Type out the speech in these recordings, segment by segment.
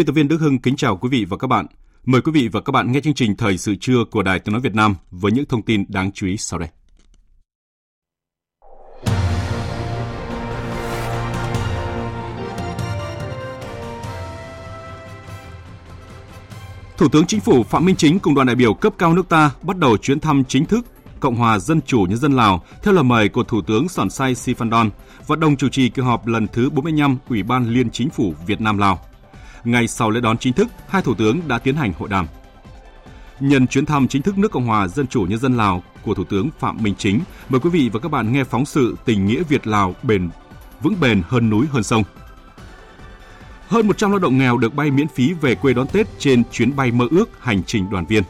Biên tập viên Đức Hưng kính chào quý vị và các bạn. Mời quý vị và các bạn nghe chương trình Thời sự trưa của Đài Tiếng Nói Việt Nam với những thông tin đáng chú ý sau đây. Thủ tướng Chính phủ Phạm Minh Chính cùng đoàn đại biểu cấp cao nước ta bắt đầu chuyến thăm chính thức Cộng hòa Dân chủ Nhân dân Lào, theo lời mời của Thủ tướng Sòn Sai Sifandon và đồng chủ trì kỳ họp lần thứ 45 Ủy ban Liên Chính phủ Việt Nam Lào. Ngay sau lễ đón chính thức, hai thủ tướng đã tiến hành hội đàm. Nhân chuyến thăm chính thức nước Cộng hòa Dân chủ Nhân dân Lào của Thủ tướng Phạm Minh Chính, mời quý vị và các bạn nghe phóng sự tình nghĩa Việt Lào bền vững bền hơn núi hơn sông. Hơn 100 lao động nghèo được bay miễn phí về quê đón Tết trên chuyến bay mơ ước hành trình đoàn viên.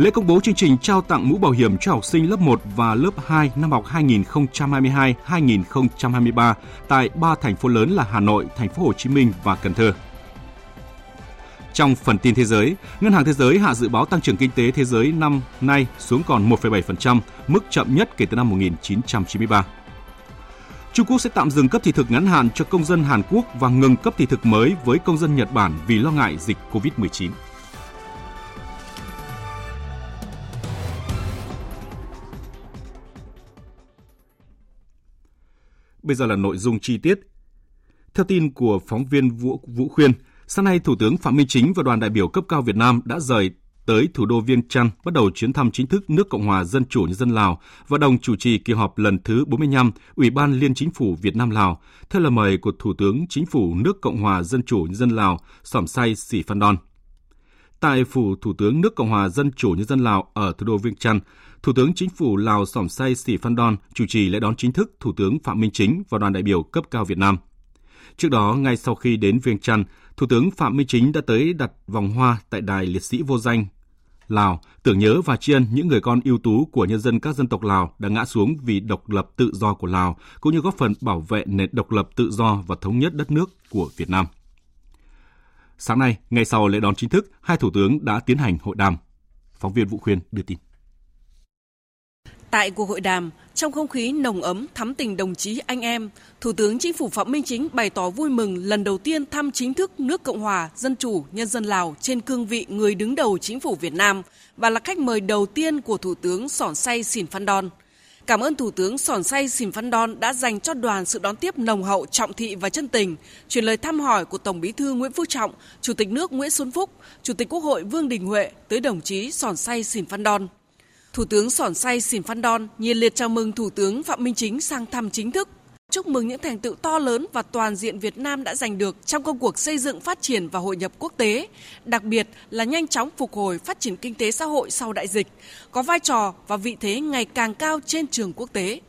Lễ công bố chương trình trao tặng mũ bảo hiểm cho học sinh lớp 1 và lớp 2 năm học 2022-2023 tại ba thành phố lớn là Hà Nội, Thành phố Hồ Chí Minh và Cần Thơ. Trong phần tin thế giới, Ngân hàng Thế giới hạ dự báo tăng trưởng kinh tế thế giới năm nay xuống còn 1,7%, mức chậm nhất kể từ năm 1993. Trung Quốc sẽ tạm dừng cấp thị thực ngắn hạn cho công dân Hàn Quốc và ngừng cấp thị thực mới với công dân Nhật Bản vì lo ngại dịch COVID-19. Bây giờ là nội dung chi tiết. Theo tin của phóng viên Vũ, Vũ Khuyên, sáng nay Thủ tướng Phạm Minh Chính và đoàn đại biểu cấp cao Việt Nam đã rời tới thủ đô Viêng Chăn bắt đầu chuyến thăm chính thức nước Cộng hòa Dân chủ Nhân dân Lào và đồng chủ trì kỳ họp lần thứ 45 Ủy ban Liên Chính phủ Việt Nam Lào theo lời mời của Thủ tướng Chính phủ nước Cộng hòa Dân chủ Nhân dân Lào Sỏm Say Sĩ Phan Đon. Tại phủ Thủ tướng nước Cộng hòa Dân chủ Nhân dân Lào ở thủ đô Viêng Chăn, Thủ tướng Chính phủ Lào Sỏm Say Sĩ Phan Đon chủ trì lễ đón chính thức Thủ tướng Phạm Minh Chính và đoàn đại biểu cấp cao Việt Nam. Trước đó, ngay sau khi đến Viêng Chăn, Thủ tướng Phạm Minh Chính đã tới đặt vòng hoa tại đài liệt sĩ vô danh Lào, tưởng nhớ và tri ân những người con ưu tú của nhân dân các dân tộc Lào đã ngã xuống vì độc lập tự do của Lào, cũng như góp phần bảo vệ nền độc lập tự do và thống nhất đất nước của Việt Nam. Sáng nay, ngay sau lễ đón chính thức, hai thủ tướng đã tiến hành hội đàm. Phóng viên Vũ Khuyên đưa tin. Tại cuộc hội đàm, trong không khí nồng ấm thắm tình đồng chí anh em, Thủ tướng Chính phủ Phạm Minh Chính bày tỏ vui mừng lần đầu tiên thăm chính thức nước Cộng hòa Dân chủ Nhân dân Lào trên cương vị người đứng đầu Chính phủ Việt Nam và là khách mời đầu tiên của Thủ tướng Sỏn Say Sìn Phan Đon. Cảm ơn Thủ tướng Sòn Say Sìn Phan Đon đã dành cho đoàn sự đón tiếp nồng hậu, trọng thị và chân tình, truyền lời thăm hỏi của Tổng Bí thư Nguyễn Phú Trọng, Chủ tịch nước Nguyễn Xuân Phúc, Chủ tịch Quốc hội Vương Đình Huệ tới đồng chí Sòn Say Sìn Phan Đon. Thủ tướng Sòn Say Sìn Phan Đon nhiệt liệt chào mừng Thủ tướng Phạm Minh Chính sang thăm chính thức chúc mừng những thành tựu to lớn và toàn diện Việt Nam đã giành được trong công cuộc xây dựng, phát triển và hội nhập quốc tế, đặc biệt là nhanh chóng phục hồi phát triển kinh tế xã hội sau đại dịch, có vai trò và vị thế ngày càng cao trên trường quốc tế.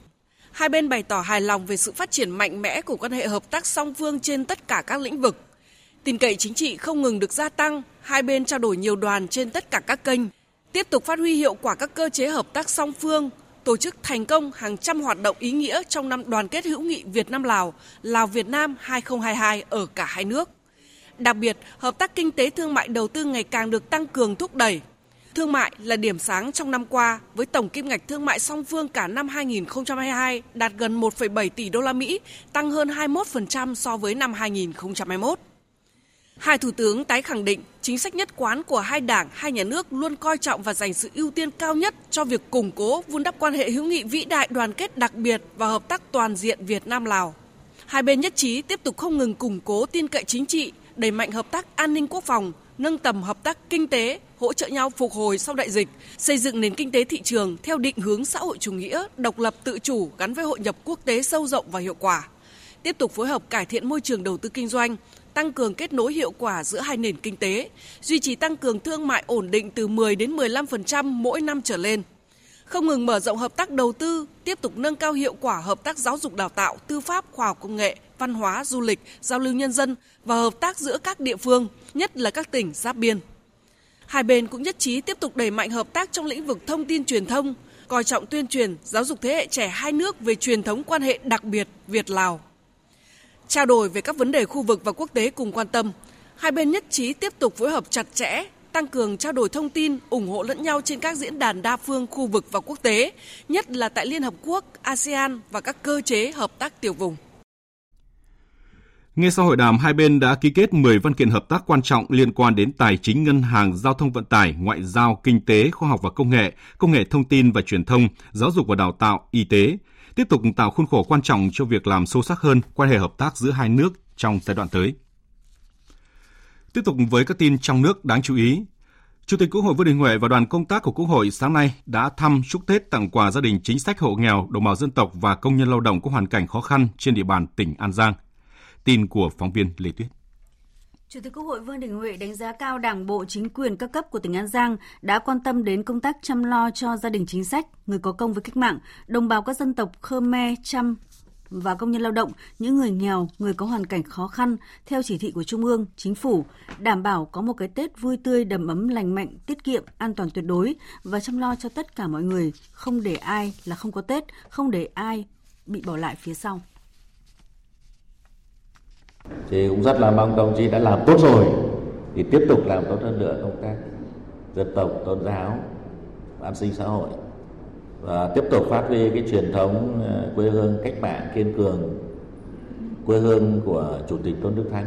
Hai bên bày tỏ hài lòng về sự phát triển mạnh mẽ của quan hệ hợp tác song phương trên tất cả các lĩnh vực. Tin cậy chính trị không ngừng được gia tăng, hai bên trao đổi nhiều đoàn trên tất cả các kênh, tiếp tục phát huy hiệu quả các cơ chế hợp tác song phương, tổ chức thành công hàng trăm hoạt động ý nghĩa trong năm đoàn kết hữu nghị Việt Nam Lào, Lào Việt Nam 2022 ở cả hai nước. Đặc biệt, hợp tác kinh tế thương mại đầu tư ngày càng được tăng cường thúc đẩy. Thương mại là điểm sáng trong năm qua với tổng kim ngạch thương mại song phương cả năm 2022 đạt gần 1,7 tỷ đô la Mỹ, tăng hơn 21% so với năm 2021. Hai thủ tướng tái khẳng định chính sách nhất quán của hai đảng, hai nhà nước luôn coi trọng và dành sự ưu tiên cao nhất cho việc củng cố, vun đắp quan hệ hữu nghị vĩ đại đoàn kết đặc biệt và hợp tác toàn diện Việt Nam Lào. Hai bên nhất trí tiếp tục không ngừng củng cố tin cậy chính trị, đẩy mạnh hợp tác an ninh quốc phòng, nâng tầm hợp tác kinh tế, hỗ trợ nhau phục hồi sau đại dịch, xây dựng nền kinh tế thị trường theo định hướng xã hội chủ nghĩa, độc lập tự chủ gắn với hội nhập quốc tế sâu rộng và hiệu quả. Tiếp tục phối hợp cải thiện môi trường đầu tư kinh doanh, tăng cường kết nối hiệu quả giữa hai nền kinh tế, duy trì tăng cường thương mại ổn định từ 10 đến 15% mỗi năm trở lên. Không ngừng mở rộng hợp tác đầu tư, tiếp tục nâng cao hiệu quả hợp tác giáo dục đào tạo, tư pháp, khoa học công nghệ, văn hóa, du lịch, giao lưu nhân dân và hợp tác giữa các địa phương, nhất là các tỉnh giáp biên. Hai bên cũng nhất trí tiếp tục đẩy mạnh hợp tác trong lĩnh vực thông tin truyền thông, coi trọng tuyên truyền, giáo dục thế hệ trẻ hai nước về truyền thống quan hệ đặc biệt Việt-Lào. Trao đổi về các vấn đề khu vực và quốc tế cùng quan tâm, hai bên nhất trí tiếp tục phối hợp chặt chẽ, tăng cường trao đổi thông tin, ủng hộ lẫn nhau trên các diễn đàn đa phương khu vực và quốc tế, nhất là tại Liên Hợp Quốc, ASEAN và các cơ chế hợp tác tiểu vùng. Ngay sau hội đàm, hai bên đã ký kết 10 văn kiện hợp tác quan trọng liên quan đến tài chính, ngân hàng, giao thông vận tải, ngoại giao, kinh tế, khoa học và công nghệ, công nghệ thông tin và truyền thông, giáo dục và đào tạo, y tế, tiếp tục tạo khuôn khổ quan trọng cho việc làm sâu sắc hơn quan hệ hợp tác giữa hai nước trong giai đoạn tới. Tiếp tục với các tin trong nước đáng chú ý. Chủ tịch Quốc hội Vương Đình Huệ và đoàn công tác của Quốc hội sáng nay đã thăm chúc Tết tặng quà gia đình chính sách hộ nghèo, đồng bào dân tộc và công nhân lao động có hoàn cảnh khó khăn trên địa bàn tỉnh An Giang. Tin của phóng viên Lê Tuyết. Chủ tịch Quốc hội Vương Đình Huệ đánh giá cao Đảng bộ chính quyền các cấp của tỉnh An Giang đã quan tâm đến công tác chăm lo cho gia đình chính sách, người có công với cách mạng, đồng bào các dân tộc Khmer, Chăm và công nhân lao động, những người nghèo, người có hoàn cảnh khó khăn. Theo chỉ thị của Trung ương, Chính phủ, đảm bảo có một cái Tết vui tươi, đầm ấm, lành mạnh, tiết kiệm, an toàn tuyệt đối và chăm lo cho tất cả mọi người, không để ai là không có Tết, không để ai bị bỏ lại phía sau thì cũng rất là mong đồng chí đã làm tốt rồi. Thì tiếp tục làm tốt hơn nữa công tác dân tộc, tôn giáo, an sinh xã hội. Và tiếp tục phát huy cái truyền thống ờ, quê hương cách mạng kiên cường, quê hương của chủ tịch tôn đức thắng.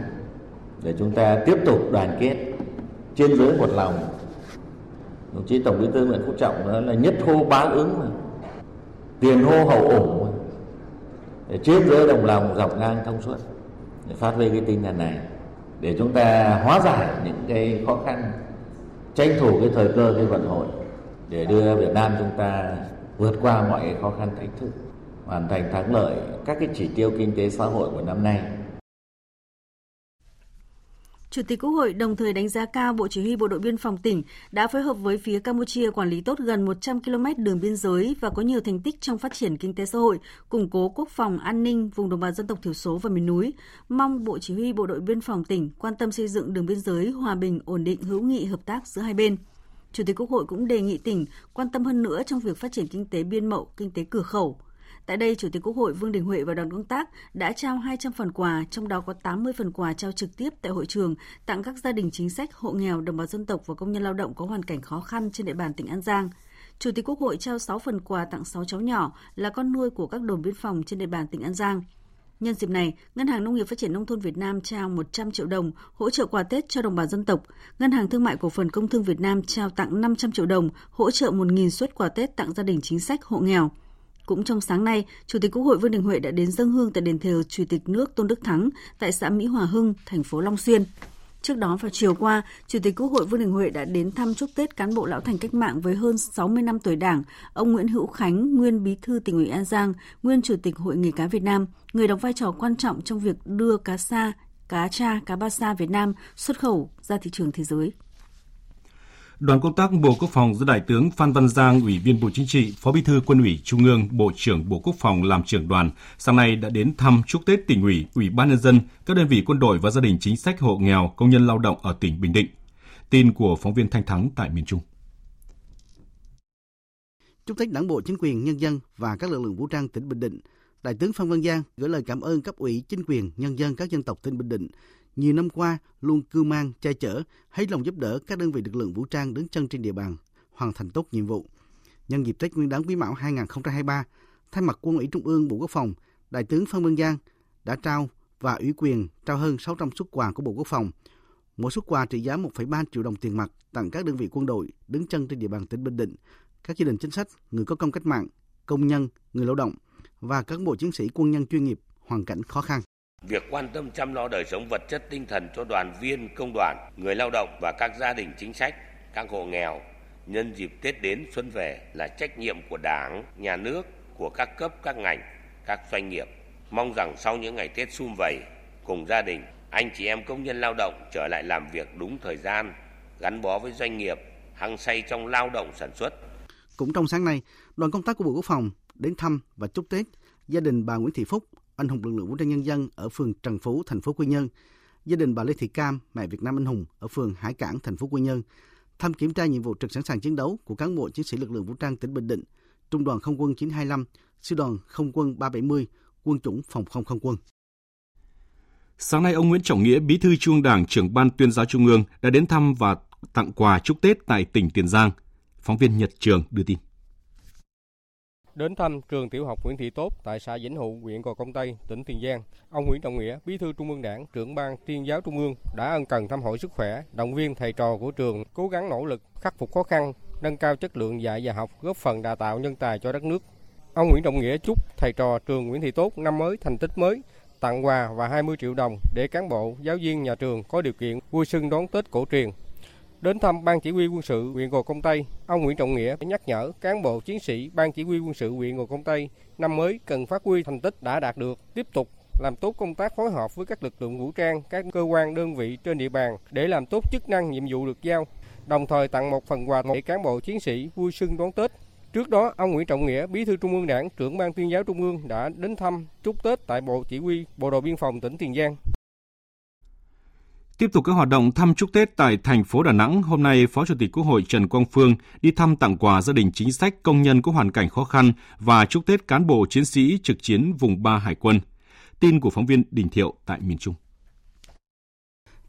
Để chúng ta tiếp tục đoàn kết, trên dưới một lòng. Đồng chí tổng bí thư nguyễn phú trọng nói là nhất hô bá ứng mà. Tiền hô hậu ủng để trên dưới đồng lòng dọc ngang thông suốt để phát huy cái tinh thần này, để chúng ta hóa giải những cái khó khăn, tranh thủ cái thời cơ, cái vận hội để đưa Việt Nam chúng ta vượt qua mọi khó khăn thách thức, hoàn thành thắng lợi các cái chỉ tiêu kinh tế xã hội của năm nay. Chủ tịch Quốc hội đồng thời đánh giá cao Bộ Chỉ huy Bộ đội Biên phòng tỉnh đã phối hợp với phía Campuchia quản lý tốt gần 100 km đường biên giới và có nhiều thành tích trong phát triển kinh tế xã hội, củng cố quốc phòng an ninh vùng đồng bào dân tộc thiểu số và miền núi. Mong Bộ Chỉ huy Bộ đội Biên phòng tỉnh quan tâm xây dựng đường biên giới hòa bình, ổn định, hữu nghị, hợp tác giữa hai bên. Chủ tịch Quốc hội cũng đề nghị tỉnh quan tâm hơn nữa trong việc phát triển kinh tế biên mậu, kinh tế cửa khẩu, Tại đây, Chủ tịch Quốc hội Vương Đình Huệ và đoàn công tác đã trao 200 phần quà, trong đó có 80 phần quà trao trực tiếp tại hội trường tặng các gia đình chính sách, hộ nghèo, đồng bào dân tộc và công nhân lao động có hoàn cảnh khó khăn trên địa bàn tỉnh An Giang. Chủ tịch Quốc hội trao 6 phần quà tặng 6 cháu nhỏ là con nuôi của các đồn biên phòng trên địa bàn tỉnh An Giang. Nhân dịp này, Ngân hàng Nông nghiệp Phát triển Nông thôn Việt Nam trao 100 triệu đồng hỗ trợ quà Tết cho đồng bào dân tộc. Ngân hàng Thương mại Cổ phần Công thương Việt Nam trao tặng 500 triệu đồng hỗ trợ 1.000 suất quà Tết tặng gia đình chính sách hộ nghèo. Cũng trong sáng nay, Chủ tịch Quốc hội Vương Đình Huệ đã đến dân hương tại đền thờ Chủ tịch nước Tôn Đức Thắng tại xã Mỹ Hòa Hưng, thành phố Long Xuyên. Trước đó vào chiều qua, Chủ tịch Quốc hội Vương Đình Huệ đã đến thăm chúc Tết cán bộ lão thành cách mạng với hơn 60 năm tuổi Đảng, ông Nguyễn Hữu Khánh, nguyên Bí thư tỉnh ủy An Giang, nguyên Chủ tịch Hội nghề cá Việt Nam, người đóng vai trò quan trọng trong việc đưa cá sa, cá tra, cá ba sa Việt Nam xuất khẩu ra thị trường thế giới. Đoàn công tác Bộ Quốc phòng do Đại tướng Phan Văn Giang, Ủy viên Bộ Chính trị, Phó Bí thư Quân ủy Trung ương, Bộ trưởng Bộ Quốc phòng làm trưởng đoàn, sáng nay đã đến thăm chúc Tết tỉnh ủy, Ủy ban nhân dân, các đơn vị quân đội và gia đình chính sách hộ nghèo, công nhân lao động ở tỉnh Bình Định. Tin của phóng viên Thanh Thắng tại miền Trung. Chúc Tết Đảng bộ, chính quyền, nhân dân và các lực lượng vũ trang tỉnh Bình Định, Đại tướng Phan Văn Giang gửi lời cảm ơn cấp ủy, chính quyền, nhân dân các dân tộc tỉnh Bình Định nhiều năm qua luôn cưu mang, che chở, hết lòng giúp đỡ các đơn vị lực lượng vũ trang đứng chân trên địa bàn, hoàn thành tốt nhiệm vụ. Nhân dịp Tết Nguyên đán Quý Mão 2023, thay mặt Quân ủy Trung ương Bộ Quốc phòng, Đại tướng Phan Văn Giang đã trao và ủy quyền trao hơn 600 xuất quà của Bộ Quốc phòng. Mỗi xuất quà trị giá 1,3 triệu đồng tiền mặt tặng các đơn vị quân đội đứng chân trên địa bàn tỉnh Bình Định, các gia đình chính sách, người có công cách mạng, công nhân, người lao động và cán bộ chiến sĩ quân nhân chuyên nghiệp hoàn cảnh khó khăn. Việc quan tâm chăm lo đời sống vật chất tinh thần cho đoàn viên công đoàn, người lao động và các gia đình chính sách các hộ nghèo nhân dịp Tết đến xuân về là trách nhiệm của Đảng, nhà nước, của các cấp, các ngành, các doanh nghiệp. Mong rằng sau những ngày Tết sum vầy cùng gia đình, anh chị em công nhân lao động trở lại làm việc đúng thời gian, gắn bó với doanh nghiệp, hăng say trong lao động sản xuất. Cũng trong sáng nay, đoàn công tác của Bộ Quốc phòng đến thăm và chúc Tết gia đình bà Nguyễn Thị Phúc, anh hùng lực lượng vũ trang nhân dân ở phường Trần Phú, thành phố Quy Nhơn, gia đình bà Lê Thị Cam, mẹ Việt Nam anh hùng ở phường Hải Cảng, thành phố Quy Nhơn, thăm kiểm tra nhiệm vụ trực sẵn sàng chiến đấu của cán bộ chiến sĩ lực lượng vũ trang tỉnh Bình Định, Trung đoàn Không quân 925, Sư đoàn Không quân 370, Quân chủng Phòng không không quân. Sáng nay, ông Nguyễn Trọng Nghĩa, Bí thư Trung Đảng, trưởng ban tuyên giáo Trung ương đã đến thăm và tặng quà chúc Tết tại tỉnh Tiền Giang. Phóng viên Nhật Trường đưa tin. Đến thăm trường tiểu học Nguyễn Thị Tốt tại xã Vĩnh Hụ, huyện Gò Công Tây, tỉnh Tiền Giang, ông Nguyễn Trọng Nghĩa, Bí thư Trung ương Đảng, trưởng ban tuyên giáo Trung ương đã ân cần thăm hỏi sức khỏe, động viên thầy trò của trường cố gắng nỗ lực khắc phục khó khăn, nâng cao chất lượng dạy và học, góp phần đào tạo nhân tài cho đất nước. Ông Nguyễn Trọng Nghĩa chúc thầy trò trường Nguyễn Thị Tốt năm mới thành tích mới, tặng quà và 20 triệu đồng để cán bộ, giáo viên nhà trường có điều kiện vui xuân đón Tết cổ truyền. Đến thăm Ban Chỉ huy quân sự huyện Gò Công Tây, ông Nguyễn Trọng Nghĩa nhắc nhở cán bộ chiến sĩ Ban Chỉ huy quân sự huyện Gò Công Tây năm mới cần phát huy thành tích đã đạt được, tiếp tục làm tốt công tác phối hợp với các lực lượng vũ trang, các cơ quan đơn vị trên địa bàn để làm tốt chức năng nhiệm vụ được giao, đồng thời tặng một phần quà để cán bộ chiến sĩ vui xuân đón Tết. Trước đó, ông Nguyễn Trọng Nghĩa, Bí thư Trung ương Đảng, trưởng ban tuyên giáo Trung ương đã đến thăm chúc Tết tại Bộ Chỉ huy Bộ đội Biên phòng tỉnh Tiền Giang. Tiếp tục các hoạt động thăm chúc Tết tại thành phố Đà Nẵng, hôm nay Phó Chủ tịch Quốc hội Trần Quang Phương đi thăm tặng quà gia đình chính sách công nhân có hoàn cảnh khó khăn và chúc Tết cán bộ chiến sĩ trực chiến vùng 3 Hải quân. Tin của phóng viên Đình Thiệu tại miền Trung.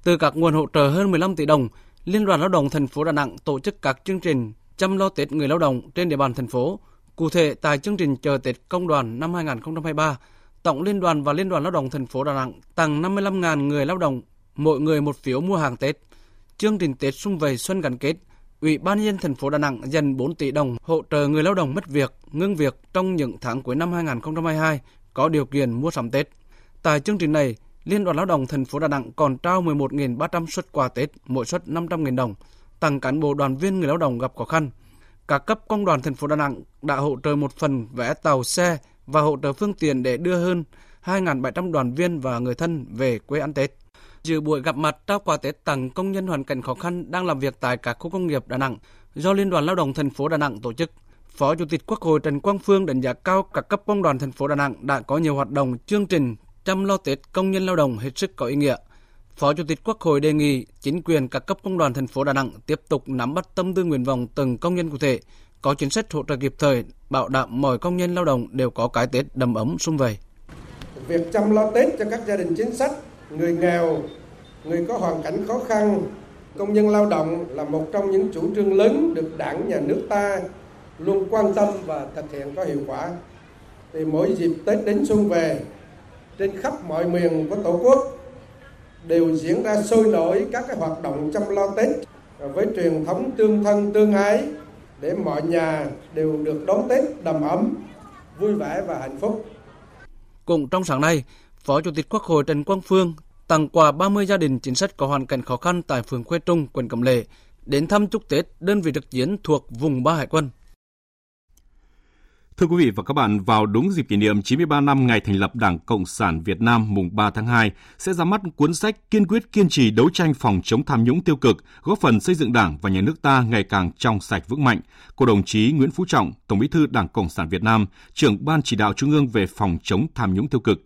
Từ các nguồn hỗ trợ hơn 15 tỷ đồng, Liên đoàn Lao động thành phố Đà Nẵng tổ chức các chương trình chăm lo Tết người lao động trên địa bàn thành phố. Cụ thể, tại chương trình chờ Tết công đoàn năm 2023, Tổng Liên đoàn và Liên đoàn Lao động thành phố Đà Nẵng tặng 55.000 người lao động mỗi người một phiếu mua hàng Tết. Chương trình Tết xung vầy xuân gắn kết, Ủy ban nhân dân thành phố Đà Nẵng dành 4 tỷ đồng hỗ trợ người lao động mất việc, ngưng việc trong những tháng cuối năm 2022 có điều kiện mua sắm Tết. Tại chương trình này, Liên đoàn Lao động thành phố Đà Nẵng còn trao 11.300 suất quà Tết, mỗi suất 500.000 đồng, tặng cán bộ đoàn viên người lao động gặp khó khăn. Các cấp công đoàn thành phố Đà Nẵng đã hỗ trợ một phần vé tàu xe và hỗ trợ phương tiện để đưa hơn 2.700 đoàn viên và người thân về quê ăn Tết. Dự buổi gặp mặt trao quà Tết tặng công nhân hoàn cảnh khó khăn đang làm việc tại các khu công nghiệp Đà Nẵng do Liên đoàn Lao động thành phố Đà Nẵng tổ chức. Phó Chủ tịch Quốc hội Trần Quang Phương đánh giá cao các cấp công đoàn thành phố Đà Nẵng đã có nhiều hoạt động chương trình chăm lo Tết công nhân lao động hết sức có ý nghĩa. Phó Chủ tịch Quốc hội đề nghị chính quyền các cấp công đoàn thành phố Đà Nẵng tiếp tục nắm bắt tâm tư nguyện vọng từng công nhân cụ thể, có chính sách hỗ trợ kịp thời, bảo đảm mọi công nhân lao động đều có cái Tết đầm ấm sum vầy. Việc chăm lo Tết cho các gia đình chính sách, người nghèo, người có hoàn cảnh khó khăn, công nhân lao động là một trong những chủ trương lớn được Đảng, Nhà nước ta luôn quan tâm và thực hiện có hiệu quả. Thì mỗi dịp Tết đến xuân về, trên khắp mọi miền của Tổ quốc đều diễn ra sôi nổi các cái hoạt động chăm lo Tết với truyền thống tương thân tương ái để mọi nhà đều được đón Tết đầm ấm, vui vẻ và hạnh phúc. Cũng trong sáng nay, Phó Chủ tịch Quốc hội Trần Quang Phương tặng quà 30 gia đình chính sách có hoàn cảnh khó khăn tại phường Khuê Trung, quận Cẩm Lệ, đến thăm chúc Tết đơn vị trực chiến thuộc vùng Ba Hải quân. Thưa quý vị và các bạn, vào đúng dịp kỷ niệm 93 năm ngày thành lập Đảng Cộng sản Việt Nam mùng 3 tháng 2 sẽ ra mắt cuốn sách kiên quyết kiên trì đấu tranh phòng chống tham nhũng tiêu cực, góp phần xây dựng Đảng và nhà nước ta ngày càng trong sạch vững mạnh của đồng chí Nguyễn Phú Trọng, Tổng Bí thư Đảng Cộng sản Việt Nam, trưởng ban chỉ đạo Trung ương về phòng chống tham nhũng tiêu cực.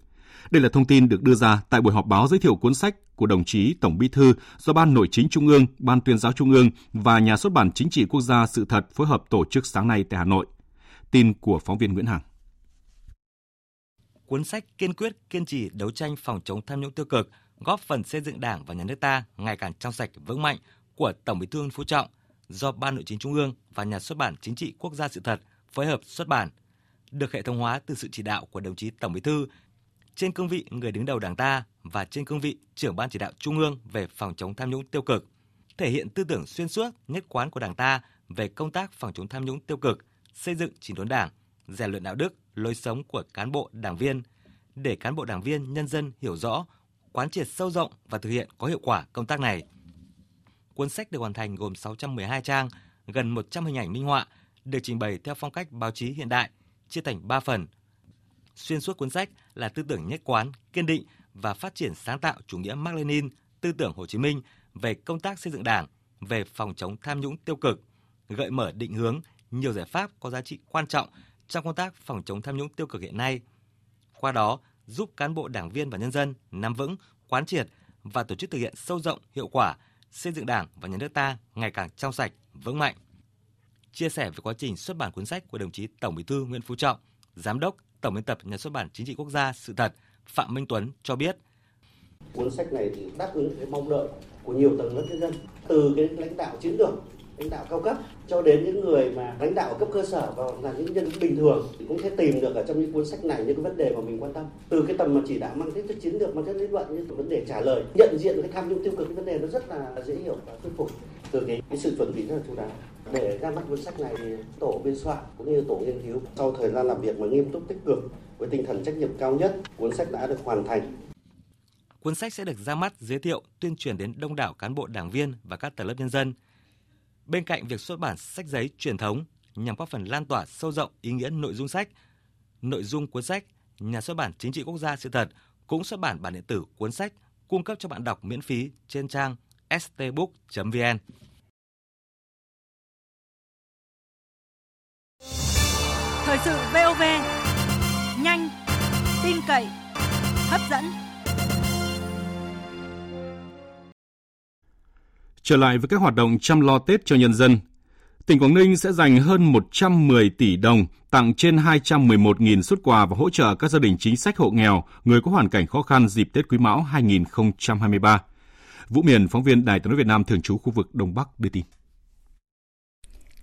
Đây là thông tin được đưa ra tại buổi họp báo giới thiệu cuốn sách của đồng chí Tổng Bí thư do Ban Nội chính Trung ương, Ban Tuyên giáo Trung ương và Nhà xuất bản Chính trị Quốc gia Sự thật phối hợp tổ chức sáng nay tại Hà Nội. Tin của phóng viên Nguyễn Hằng. Cuốn sách kiên quyết kiên trì đấu tranh phòng chống tham nhũng tiêu cực, góp phần xây dựng Đảng và nhà nước ta ngày càng trong sạch vững mạnh của Tổng Bí thư Phú Trọng do Ban Nội chính Trung ương và Nhà xuất bản Chính trị Quốc gia Sự thật phối hợp xuất bản, được hệ thống hóa từ sự chỉ đạo của đồng chí Tổng Bí thư trên cương vị người đứng đầu Đảng ta và trên cương vị trưởng ban chỉ đạo Trung ương về phòng chống tham nhũng tiêu cực, thể hiện tư tưởng xuyên suốt, nhất quán của Đảng ta về công tác phòng chống tham nhũng tiêu cực, xây dựng chỉnh đốn Đảng, rèn luyện đạo đức, lối sống của cán bộ, đảng viên để cán bộ đảng viên nhân dân hiểu rõ, quán triệt sâu rộng và thực hiện có hiệu quả công tác này. cuốn sách được hoàn thành gồm 612 trang, gần 100 hình ảnh minh họa, được trình bày theo phong cách báo chí hiện đại, chia thành 3 phần. Xuyên suốt cuốn sách là tư tưởng nhất quán, kiên định và phát triển sáng tạo chủ nghĩa Mác Lênin, tư tưởng Hồ Chí Minh về công tác xây dựng Đảng, về phòng chống tham nhũng tiêu cực, gợi mở định hướng nhiều giải pháp có giá trị quan trọng trong công tác phòng chống tham nhũng tiêu cực hiện nay. Qua đó, giúp cán bộ đảng viên và nhân dân nắm vững, quán triệt và tổ chức thực hiện sâu rộng, hiệu quả xây dựng Đảng và nhà nước ta ngày càng trong sạch, vững mạnh. Chia sẻ về quá trình xuất bản cuốn sách của đồng chí Tổng Bí thư Nguyễn Phú Trọng, Giám đốc Tổng biên tập Nhà xuất bản Chính trị Quốc gia Sự thật Phạm Minh Tuấn cho biết. Cuốn sách này thì đáp ứng cái mong đợi của nhiều tầng lớp nhân dân, từ cái lãnh đạo chiến lược lãnh đạo cao cấp cho đến những người mà lãnh đạo cấp cơ sở và là những nhân bình thường thì cũng thể tìm được ở trong những cuốn sách này những cái vấn đề mà mình quan tâm. Từ cái tầm mà chỉ đạo mang tính chất chiến lược mang tính lý luận như vấn đề trả lời nhận diện cái tham nhũng tiêu cực cái vấn đề nó rất là dễ hiểu và thuyết phục từ cái, cái sự chuẩn bị rất là chú đáo. Để ra mắt cuốn sách này thì tổ biên soạn cũng như tổ nghiên cứu sau thời gian làm việc mà nghiêm túc tích cực với tinh thần trách nhiệm cao nhất cuốn sách đã được hoàn thành. Cuốn sách sẽ được ra mắt, giới thiệu, tuyên truyền đến đông đảo cán bộ đảng viên và các tầng lớp nhân dân – Bên cạnh việc xuất bản sách giấy truyền thống nhằm góp phần lan tỏa sâu rộng ý nghĩa nội dung sách, nội dung cuốn sách, nhà xuất bản Chính trị Quốc gia Sự thật cũng xuất bản bản điện tử cuốn sách cung cấp cho bạn đọc miễn phí trên trang stbook.vn. Thời sự VOV, nhanh, tin cậy, hấp dẫn. Trở lại với các hoạt động chăm lo Tết cho nhân dân, tỉnh Quảng Ninh sẽ dành hơn 110 tỷ đồng tặng trên 211.000 xuất quà và hỗ trợ các gia đình chính sách hộ nghèo, người có hoàn cảnh khó khăn dịp Tết Quý Mão 2023. Vũ Miền, phóng viên Đài tiếng nói Việt Nam thường trú khu vực Đông Bắc đưa tin.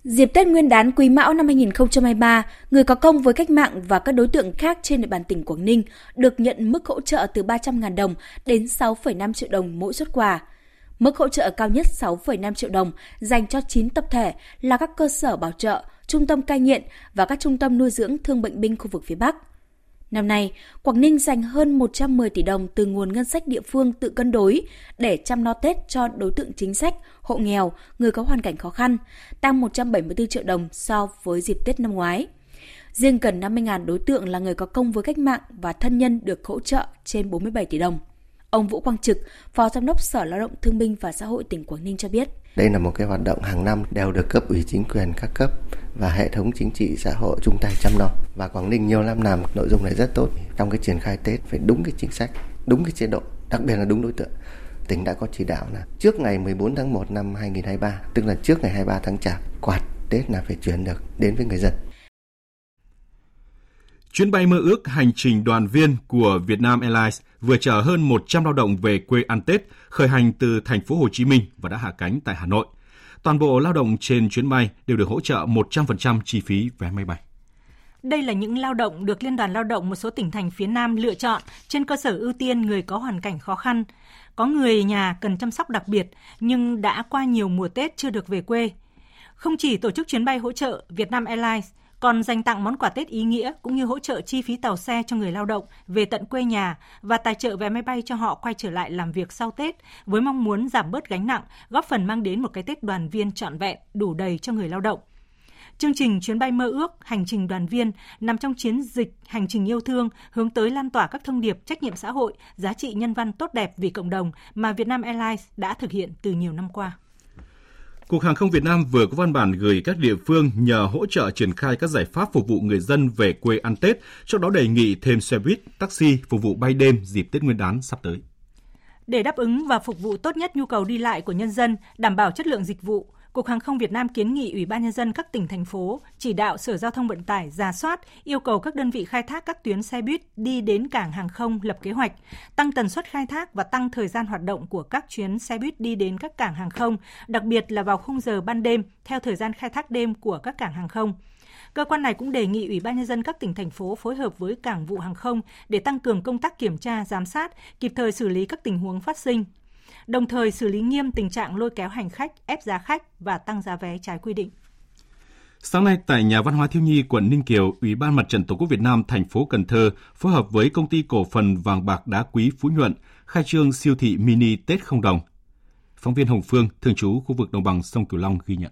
Dịp Tết Nguyên đán Quý Mão năm 2023, người có công với cách mạng và các đối tượng khác trên địa bàn tỉnh Quảng Ninh được nhận mức hỗ trợ từ 300.000 đồng đến 6,5 triệu đồng mỗi xuất quà. Mức hỗ trợ cao nhất 6,5 triệu đồng dành cho 9 tập thể là các cơ sở bảo trợ, trung tâm cai nghiện và các trung tâm nuôi dưỡng thương bệnh binh khu vực phía Bắc. Năm nay, Quảng Ninh dành hơn 110 tỷ đồng từ nguồn ngân sách địa phương tự cân đối để chăm lo Tết cho đối tượng chính sách, hộ nghèo, người có hoàn cảnh khó khăn, tăng 174 triệu đồng so với dịp Tết năm ngoái. Riêng gần 50.000 đối tượng là người có công với cách mạng và thân nhân được hỗ trợ trên 47 tỷ đồng. Ông Vũ Quang Trực, Phó Giám đốc Sở Lao động Thương binh và Xã hội tỉnh Quảng Ninh cho biết. Đây là một cái hoạt động hàng năm đều được cấp ủy chính quyền các cấp và hệ thống chính trị xã hội chung tay chăm lo. Và Quảng Ninh nhiều năm làm nội dung này rất tốt. Trong cái triển khai Tết phải đúng cái chính sách, đúng cái chế độ, đặc biệt là đúng đối tượng. Tỉnh đã có chỉ đạo là trước ngày 14 tháng 1 năm 2023, tức là trước ngày 23 tháng Chạp, quạt Tết là phải chuyển được đến với người dân. Chuyến bay mơ ước hành trình đoàn viên của Vietnam Airlines vừa chở hơn 100 lao động về quê ăn Tết, khởi hành từ thành phố Hồ Chí Minh và đã hạ cánh tại Hà Nội. Toàn bộ lao động trên chuyến bay đều được hỗ trợ 100% chi phí vé máy bay. Đây là những lao động được Liên đoàn Lao động một số tỉnh thành phía Nam lựa chọn trên cơ sở ưu tiên người có hoàn cảnh khó khăn. Có người nhà cần chăm sóc đặc biệt nhưng đã qua nhiều mùa Tết chưa được về quê. Không chỉ tổ chức chuyến bay hỗ trợ, Vietnam Airlines còn dành tặng món quà Tết ý nghĩa cũng như hỗ trợ chi phí tàu xe cho người lao động về tận quê nhà và tài trợ vé máy bay cho họ quay trở lại làm việc sau Tết với mong muốn giảm bớt gánh nặng, góp phần mang đến một cái Tết đoàn viên trọn vẹn, đủ đầy cho người lao động. Chương trình chuyến bay mơ ước hành trình đoàn viên nằm trong chiến dịch hành trình yêu thương hướng tới lan tỏa các thông điệp trách nhiệm xã hội, giá trị nhân văn tốt đẹp vì cộng đồng mà Vietnam Airlines đã thực hiện từ nhiều năm qua. Cục Hàng không Việt Nam vừa có văn bản gửi các địa phương nhờ hỗ trợ triển khai các giải pháp phục vụ người dân về quê ăn Tết, trong đó đề nghị thêm xe buýt, taxi phục vụ bay đêm dịp Tết Nguyên đán sắp tới. Để đáp ứng và phục vụ tốt nhất nhu cầu đi lại của nhân dân, đảm bảo chất lượng dịch vụ, Cục Hàng không Việt Nam kiến nghị Ủy ban nhân dân các tỉnh thành phố chỉ đạo Sở Giao thông Vận tải ra soát, yêu cầu các đơn vị khai thác các tuyến xe buýt đi đến cảng hàng không lập kế hoạch, tăng tần suất khai thác và tăng thời gian hoạt động của các chuyến xe buýt đi đến các cảng hàng không, đặc biệt là vào khung giờ ban đêm theo thời gian khai thác đêm của các cảng hàng không. Cơ quan này cũng đề nghị Ủy ban nhân dân các tỉnh thành phố phối hợp với cảng vụ hàng không để tăng cường công tác kiểm tra, giám sát, kịp thời xử lý các tình huống phát sinh, đồng thời xử lý nghiêm tình trạng lôi kéo hành khách, ép giá khách và tăng giá vé trái quy định. Sáng nay tại nhà văn hóa thiếu nhi quận Ninh Kiều, Ủy ban Mặt trận Tổ quốc Việt Nam thành phố Cần Thơ phối hợp với công ty cổ phần vàng bạc đá quý Phú Nhuận khai trương siêu thị mini Tết không đồng. Phóng viên Hồng Phương, thường trú khu vực đồng bằng sông Cửu Long ghi nhận.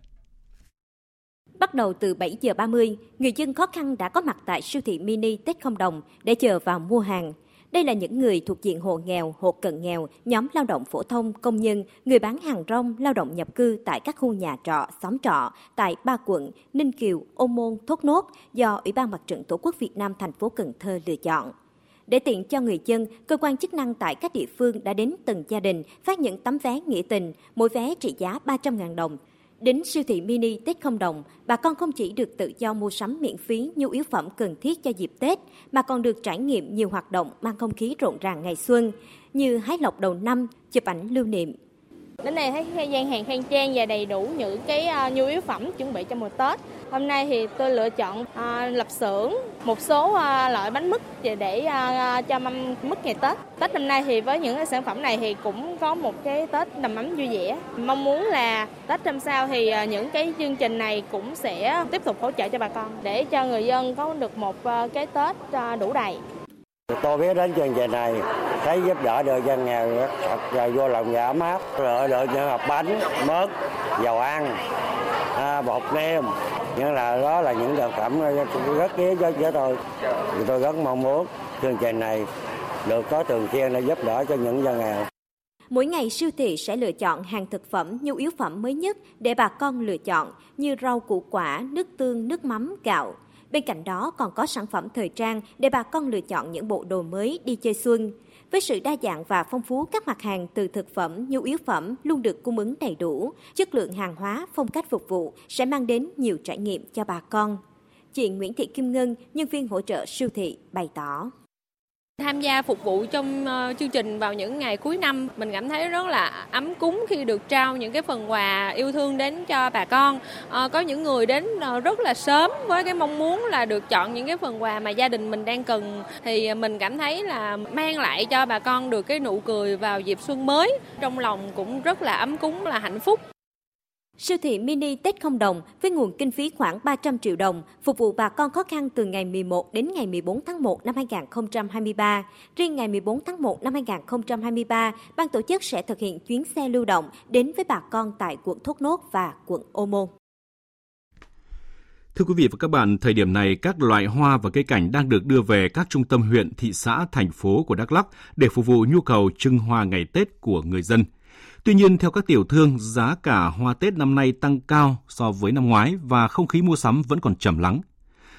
Bắt đầu từ 7 giờ 30, người dân khó khăn đã có mặt tại siêu thị mini Tết không đồng để chờ vào mua hàng. Đây là những người thuộc diện hộ nghèo, hộ cận nghèo, nhóm lao động phổ thông, công nhân, người bán hàng rong, lao động nhập cư tại các khu nhà trọ, xóm trọ tại ba quận Ninh Kiều, Ô Môn, Thốt Nốt do Ủy ban Mặt trận Tổ quốc Việt Nam thành phố Cần Thơ lựa chọn. Để tiện cho người dân, cơ quan chức năng tại các địa phương đã đến từng gia đình phát những tấm vé nghĩa tình, mỗi vé trị giá 300.000 đồng. Đến siêu thị mini Tết không đồng, bà con không chỉ được tự do mua sắm miễn phí nhu yếu phẩm cần thiết cho dịp Tết, mà còn được trải nghiệm nhiều hoạt động mang không khí rộn ràng ngày xuân, như hái lộc đầu năm, chụp ảnh lưu niệm, Đến đây thấy gian hàng khang trang và đầy đủ những cái ờ, nhu yếu phẩm chuẩn bị cho mùa Tết. Hôm nay thì tôi lựa chọn ờ, uh, lập xưởng, một số uh, loại bánh mứt để uh, cho mâm mứt ngày Tết. Tết năm nay thì với những cái sản phẩm này thì cũng có một cái Tết đầm ấm vui vẻ. Mong muốn là Tết năm sau thì uh, những cái chương trình này cũng sẽ tiếp tục hỗ trợ cho bà con để cho người dân có được một uh, cái Tết uh, đủ đầy. Tôi biết đến chương trình này, thấy giúp đỡ được dân nghèo thật rồi vô lòng dạ ấm áp, rồi được những hộp bánh, mớt, dầu ăn, à, bột nêm. Nhưng là đó là những thực phẩm rất ý cho, với tôi. Thì tôi rất mong muốn chương trình này được có thường xuyên để giúp đỡ cho những dân nghèo. Mỗi ngày siêu thị sẽ lựa chọn hàng thực phẩm, nhu yếu phẩm mới nhất để bà con lựa chọn như rau củ quả, nước tương, nước mắm, gạo, Bên cạnh đó còn có sản phẩm thời trang để bà con lựa chọn những bộ đồ mới đi chơi xuân. Với sự đa dạng và phong phú các mặt hàng từ thực phẩm, nhu yếu phẩm luôn được cung ứng đầy đủ, chất lượng hàng hóa, phong cách phục vụ sẽ mang đến nhiều trải nghiệm cho bà con. Chị Nguyễn Thị Kim Ngân, nhân viên hỗ trợ siêu thị, bày tỏ. Tham gia phục vụ trong ờ, chương trình vào những ngày cuối năm, mình cảm thấy rất là ấm cúng khi được trao những cái phần quà yêu thương đến cho bà con. Ờ, có những người đến ờ, rất là sớm với cái mong muốn là được chọn những cái phần quà mà gia đình mình đang cần thì mình cảm thấy là mang lại cho bà con được cái nụ cười vào dịp xuân mới. Trong lòng cũng rất là ấm cúng là hạnh phúc. Siêu thị mini Tết không đồng với nguồn kinh phí khoảng 300 triệu đồng phục vụ bà con khó khăn từ ngày 11 đến ngày 14 tháng 1 năm 2023. Riêng ngày 14 tháng 1 năm 2023, ban tổ chức sẽ thực hiện chuyến xe lưu động đến với bà con tại quận Thốt Nốt và quận Ô Môn. Thưa quý vị và các bạn, thời điểm này các loại hoa và cây cảnh đang được đưa về các trung tâm huyện, thị xã, thành phố của Đắk Lắk để phục vụ nhu cầu trưng hoa ngày Tết của người dân. Tuy nhiên, theo các tiểu thương, giá cả hoa Tết năm nay tăng cao so với năm ngoái và không khí mua sắm vẫn còn trầm lắng.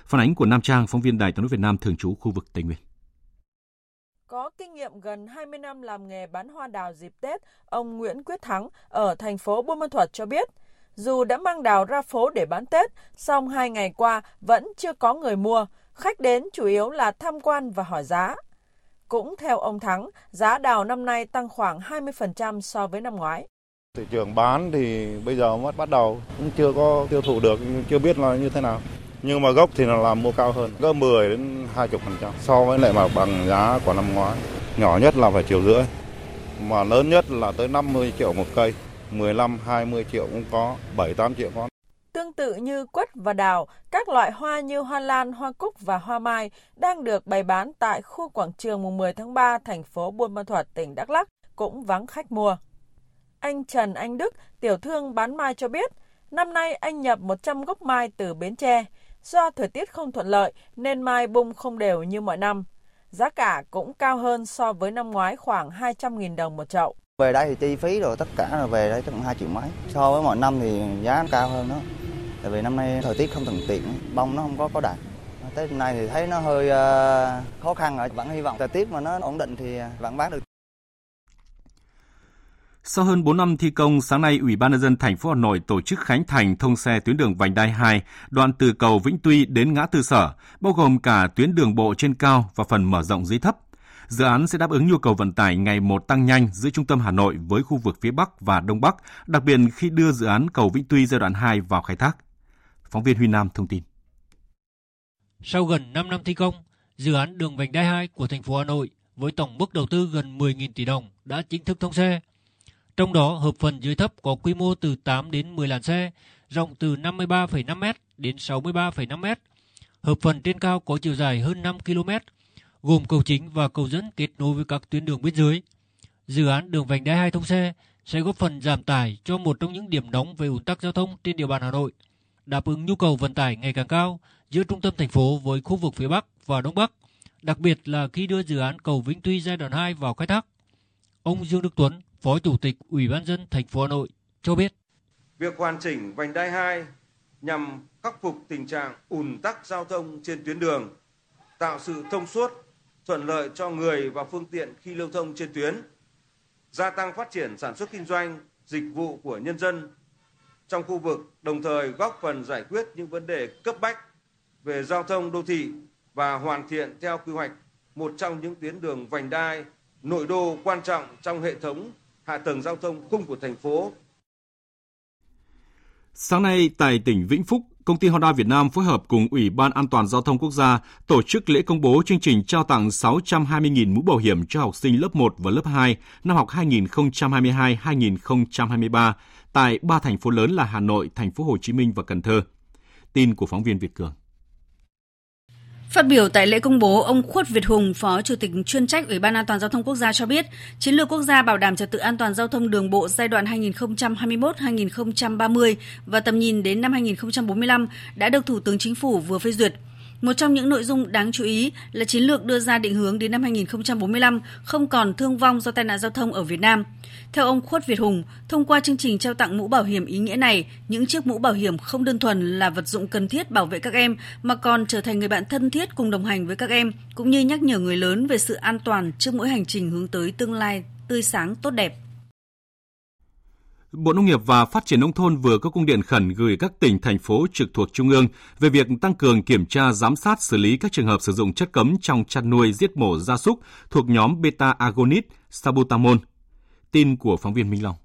Phản ánh của Nam Trang, phóng viên Đài tiếng nói Việt Nam thường trú khu vực Tây Nguyên. Có kinh nghiệm gần 20 năm làm nghề bán hoa đào dịp Tết, ông Nguyễn Quyết Thắng ở thành phố Buôn Ma Thuột cho biết, dù đã mang đào ra phố để bán Tết, song hai ngày qua vẫn chưa có người mua. Khách đến chủ yếu là tham quan và hỏi giá. Cũng theo ông Thắng, giá đào năm nay tăng khoảng 20% so với năm ngoái. Thị trường bán thì bây giờ mới bắt đầu cũng chưa có tiêu thụ được, chưa biết là như thế nào. Nhưng mà gốc thì là làm mua cao hơn, có 10 đến 20% so với lại mặt bằng giá của năm ngoái. Nhỏ nhất là phải triệu rưỡi, mà lớn nhất là tới 50 triệu một cây, 15 20 triệu cũng có, 7 8 triệu có. Tương tự như quất và đào, các loại hoa như hoa lan, hoa cúc và hoa mai đang được bày bán tại khu quảng trường mùng 10 tháng 3 thành phố Buôn Ma Thuột, tỉnh Đắk Lắk cũng vắng khách mua. Anh Trần Anh Đức, tiểu thương bán mai cho biết, năm nay anh nhập 100 gốc mai từ Bến Tre. Do thời tiết không thuận lợi nên mai bung không đều như mọi năm. Giá cả cũng cao hơn so với năm ngoái khoảng 200.000 đồng một chậu. Về đây thì chi phí rồi tất cả là về đây chắc 2 triệu mấy. So với mọi năm thì giá cao hơn đó. Tại vì năm nay thời tiết không thuận tiện, bông nó không có có đạt. Tết nay thì thấy nó hơi uh, khó khăn rồi, vẫn hy vọng thời tiết mà nó ổn định thì ờ, vẫn bán được. Sau hơn 4 năm thi công, sáng nay Ủy ban nhân dân thành phố Hà Nội tổ chức khánh thành thông xe tuyến đường vành đai 2, đoạn từ cầu Vĩnh Tuy đến ngã tư Sở, bao gồm cả tuyến đường bộ trên cao và phần mở rộng dưới thấp. Dự án sẽ đáp ứng nhu cầu vận tải ngày một tăng nhanh giữa trung tâm Hà Nội với khu vực phía Bắc và Đông Bắc, đặc biệt khi đưa dự án cầu Vĩnh Tuy giai đoạn 2 vào khai thác. Phóng viên Huy Nam thông tin. Sau gần 5 năm thi công, dự án đường vành đai 2 của thành phố Hà Nội với tổng mức đầu tư gần 10.000 tỷ đồng đã chính thức thông xe. Trong đó, hợp phần dưới thấp có quy mô từ 8 đến 10 làn xe, rộng từ 53,5 m đến 63,5 m. Hợp phần trên cao có chiều dài hơn 5 km, gồm cầu chính và cầu dẫn kết nối với các tuyến đường bên dưới. Dự án đường vành đai 2 thông xe sẽ góp phần giảm tải cho một trong những điểm nóng về ủn tắc giao thông trên địa bàn Hà Nội, đáp ứng nhu cầu vận tải ngày càng cao giữa trung tâm thành phố với khu vực phía Bắc và Đông Bắc, đặc biệt là khi đưa dự án cầu Vĩnh Tuy giai đoạn 2 vào khai thác. Ông Dương Đức Tuấn, Phó Chủ tịch Ủy ban dân thành phố Hà Nội cho biết. Việc hoàn chỉnh vành đai 2 nhằm khắc phục tình trạng ùn tắc giao thông trên tuyến đường, tạo sự thông suốt, thuận lợi cho người và phương tiện khi lưu thông trên tuyến, gia tăng phát triển sản xuất kinh doanh, dịch vụ của nhân dân trong khu vực, đồng thời góp phần giải quyết những vấn đề cấp bách về giao thông đô thị và hoàn thiện theo quy hoạch một trong những tuyến đường vành đai nội đô quan trọng trong hệ thống hạ tầng giao thông khung của thành phố. Sáng nay tại tỉnh Vĩnh Phúc, công ty Honda Việt Nam phối hợp cùng Ủy ban An toàn giao thông quốc gia tổ chức lễ công bố chương trình trao tặng 620.000 mũ bảo hiểm cho học sinh lớp 1 và lớp 2 năm học 2022-2023 tại ba thành phố lớn là Hà Nội, thành phố Hồ Chí Minh và Cần Thơ. Tin của phóng viên Việt Cường. Phát biểu tại lễ công bố, ông Khuất Việt Hùng, Phó Chủ tịch chuyên trách Ủy ban An toàn giao thông quốc gia cho biết, chiến lược quốc gia bảo đảm trật tự an toàn giao thông đường bộ giai đoạn 2021-2030 và tầm nhìn đến năm 2045 đã được Thủ tướng Chính phủ vừa phê duyệt. Một trong những nội dung đáng chú ý là chiến lược đưa ra định hướng đến năm 2045 không còn thương vong do tai nạn giao thông ở Việt Nam. Theo ông Khuất Việt Hùng, thông qua chương trình trao tặng mũ bảo hiểm ý nghĩa này, những chiếc mũ bảo hiểm không đơn thuần là vật dụng cần thiết bảo vệ các em mà còn trở thành người bạn thân thiết cùng đồng hành với các em, cũng như nhắc nhở người lớn về sự an toàn trước mỗi hành trình hướng tới tương lai tươi sáng tốt đẹp. Bộ Nông nghiệp và Phát triển Nông thôn vừa có công điện khẩn gửi các tỉnh, thành phố trực thuộc Trung ương về việc tăng cường kiểm tra, giám sát, xử lý các trường hợp sử dụng chất cấm trong chăn nuôi giết mổ gia súc thuộc nhóm beta-agonist sabutamol. Tin của phóng viên Minh Long.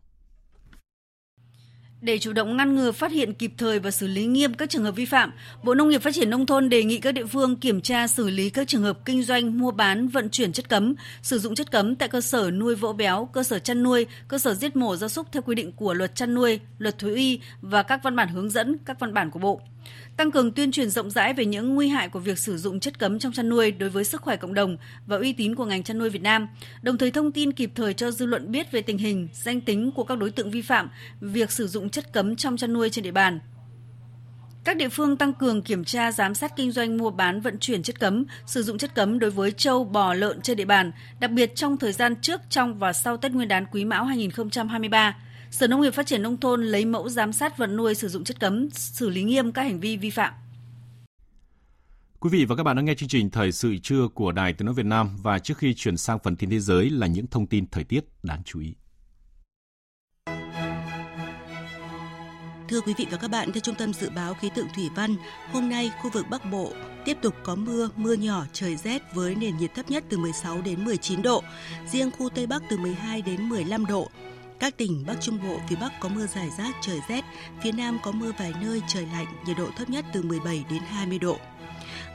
Để chủ động ngăn ngừa, phát hiện kịp thời và xử lý nghiêm các trường hợp vi phạm, Bộ Nông nghiệp Phát triển Nông thôn đề nghị các địa phương kiểm tra xử lý các trường hợp kinh doanh, mua bán, vận chuyển chất cấm, sử dụng chất cấm tại cơ sở nuôi vỗ béo, cơ sở chăn nuôi, cơ sở giết mổ gia súc theo quy định của luật chăn nuôi, luật thú y và các văn bản hướng dẫn, các văn bản của Bộ tăng cường tuyên truyền rộng rãi về những nguy hại của việc sử dụng chất cấm trong chăn nuôi đối với sức khỏe cộng đồng và uy tín của ngành chăn nuôi Việt Nam, đồng thời thông tin kịp thời cho dư luận biết về tình hình, danh tính của các đối tượng vi phạm việc sử dụng chất cấm trong chăn nuôi trên địa bàn. Các địa phương tăng cường kiểm tra giám sát kinh doanh mua bán vận chuyển chất cấm, sử dụng chất cấm đối với trâu, bò, lợn trên địa bàn, đặc biệt trong thời gian trước, trong và sau Tết Nguyên đán Quý Mão 2023 Sở Nông nghiệp Phát triển Nông thôn lấy mẫu giám sát vật nuôi sử dụng chất cấm, xử lý nghiêm các hành vi vi phạm. Quý vị và các bạn đang nghe chương trình Thời sự trưa của Đài Tiếng Nói Việt Nam và trước khi chuyển sang phần tin thế giới là những thông tin thời tiết đáng chú ý. Thưa quý vị và các bạn, theo Trung tâm Dự báo Khí tượng Thủy văn, hôm nay khu vực Bắc Bộ tiếp tục có mưa, mưa nhỏ, trời rét với nền nhiệt thấp nhất từ 16 đến 19 độ. Riêng khu Tây Bắc từ 12 đến 15 độ, các tỉnh Bắc Trung Bộ, phía Bắc có mưa rải rác, trời rét, phía Nam có mưa vài nơi, trời lạnh, nhiệt độ thấp nhất từ 17 đến 20 độ.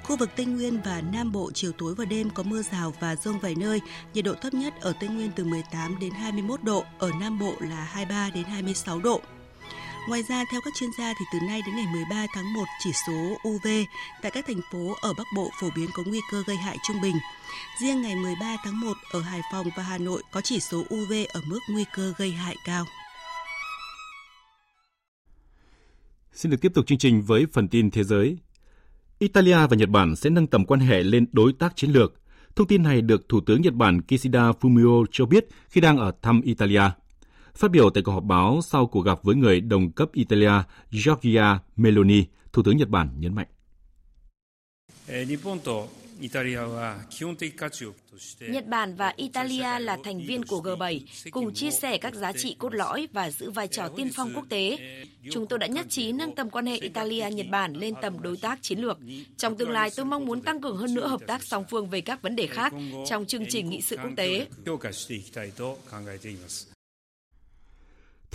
Khu vực Tây Nguyên và Nam Bộ chiều tối và đêm có mưa rào và rông vài nơi, nhiệt độ thấp nhất ở Tây Nguyên từ 18 đến 21 độ, ở Nam Bộ là 23 đến 26 độ. Ngoài ra, theo các chuyên gia thì từ nay đến ngày 13 tháng 1, chỉ số UV tại các thành phố ở Bắc Bộ phổ biến có nguy cơ gây hại trung bình. Riêng ngày 13 tháng 1 ở Hải Phòng và Hà Nội có chỉ số UV ở mức nguy cơ gây hại cao. Xin được tiếp tục chương trình với phần tin thế giới. Italia và Nhật Bản sẽ nâng tầm quan hệ lên đối tác chiến lược. Thông tin này được Thủ tướng Nhật Bản Kishida Fumio cho biết khi đang ở thăm Italia. Phát biểu tại cuộc họp báo sau cuộc gặp với người đồng cấp Italia Giorgia Meloni, Thủ tướng Nhật Bản nhấn mạnh. Nhật Bản và Italia là thành viên của G7, cùng chia sẻ các giá trị cốt lõi và giữ vai trò tiên phong quốc tế. Chúng tôi đã nhất trí nâng tầm quan hệ Italia-Nhật Bản lên tầm đối tác chiến lược. Trong tương lai, tôi mong muốn tăng cường hơn nữa hợp tác song phương về các vấn đề khác trong chương trình nghị sự quốc tế.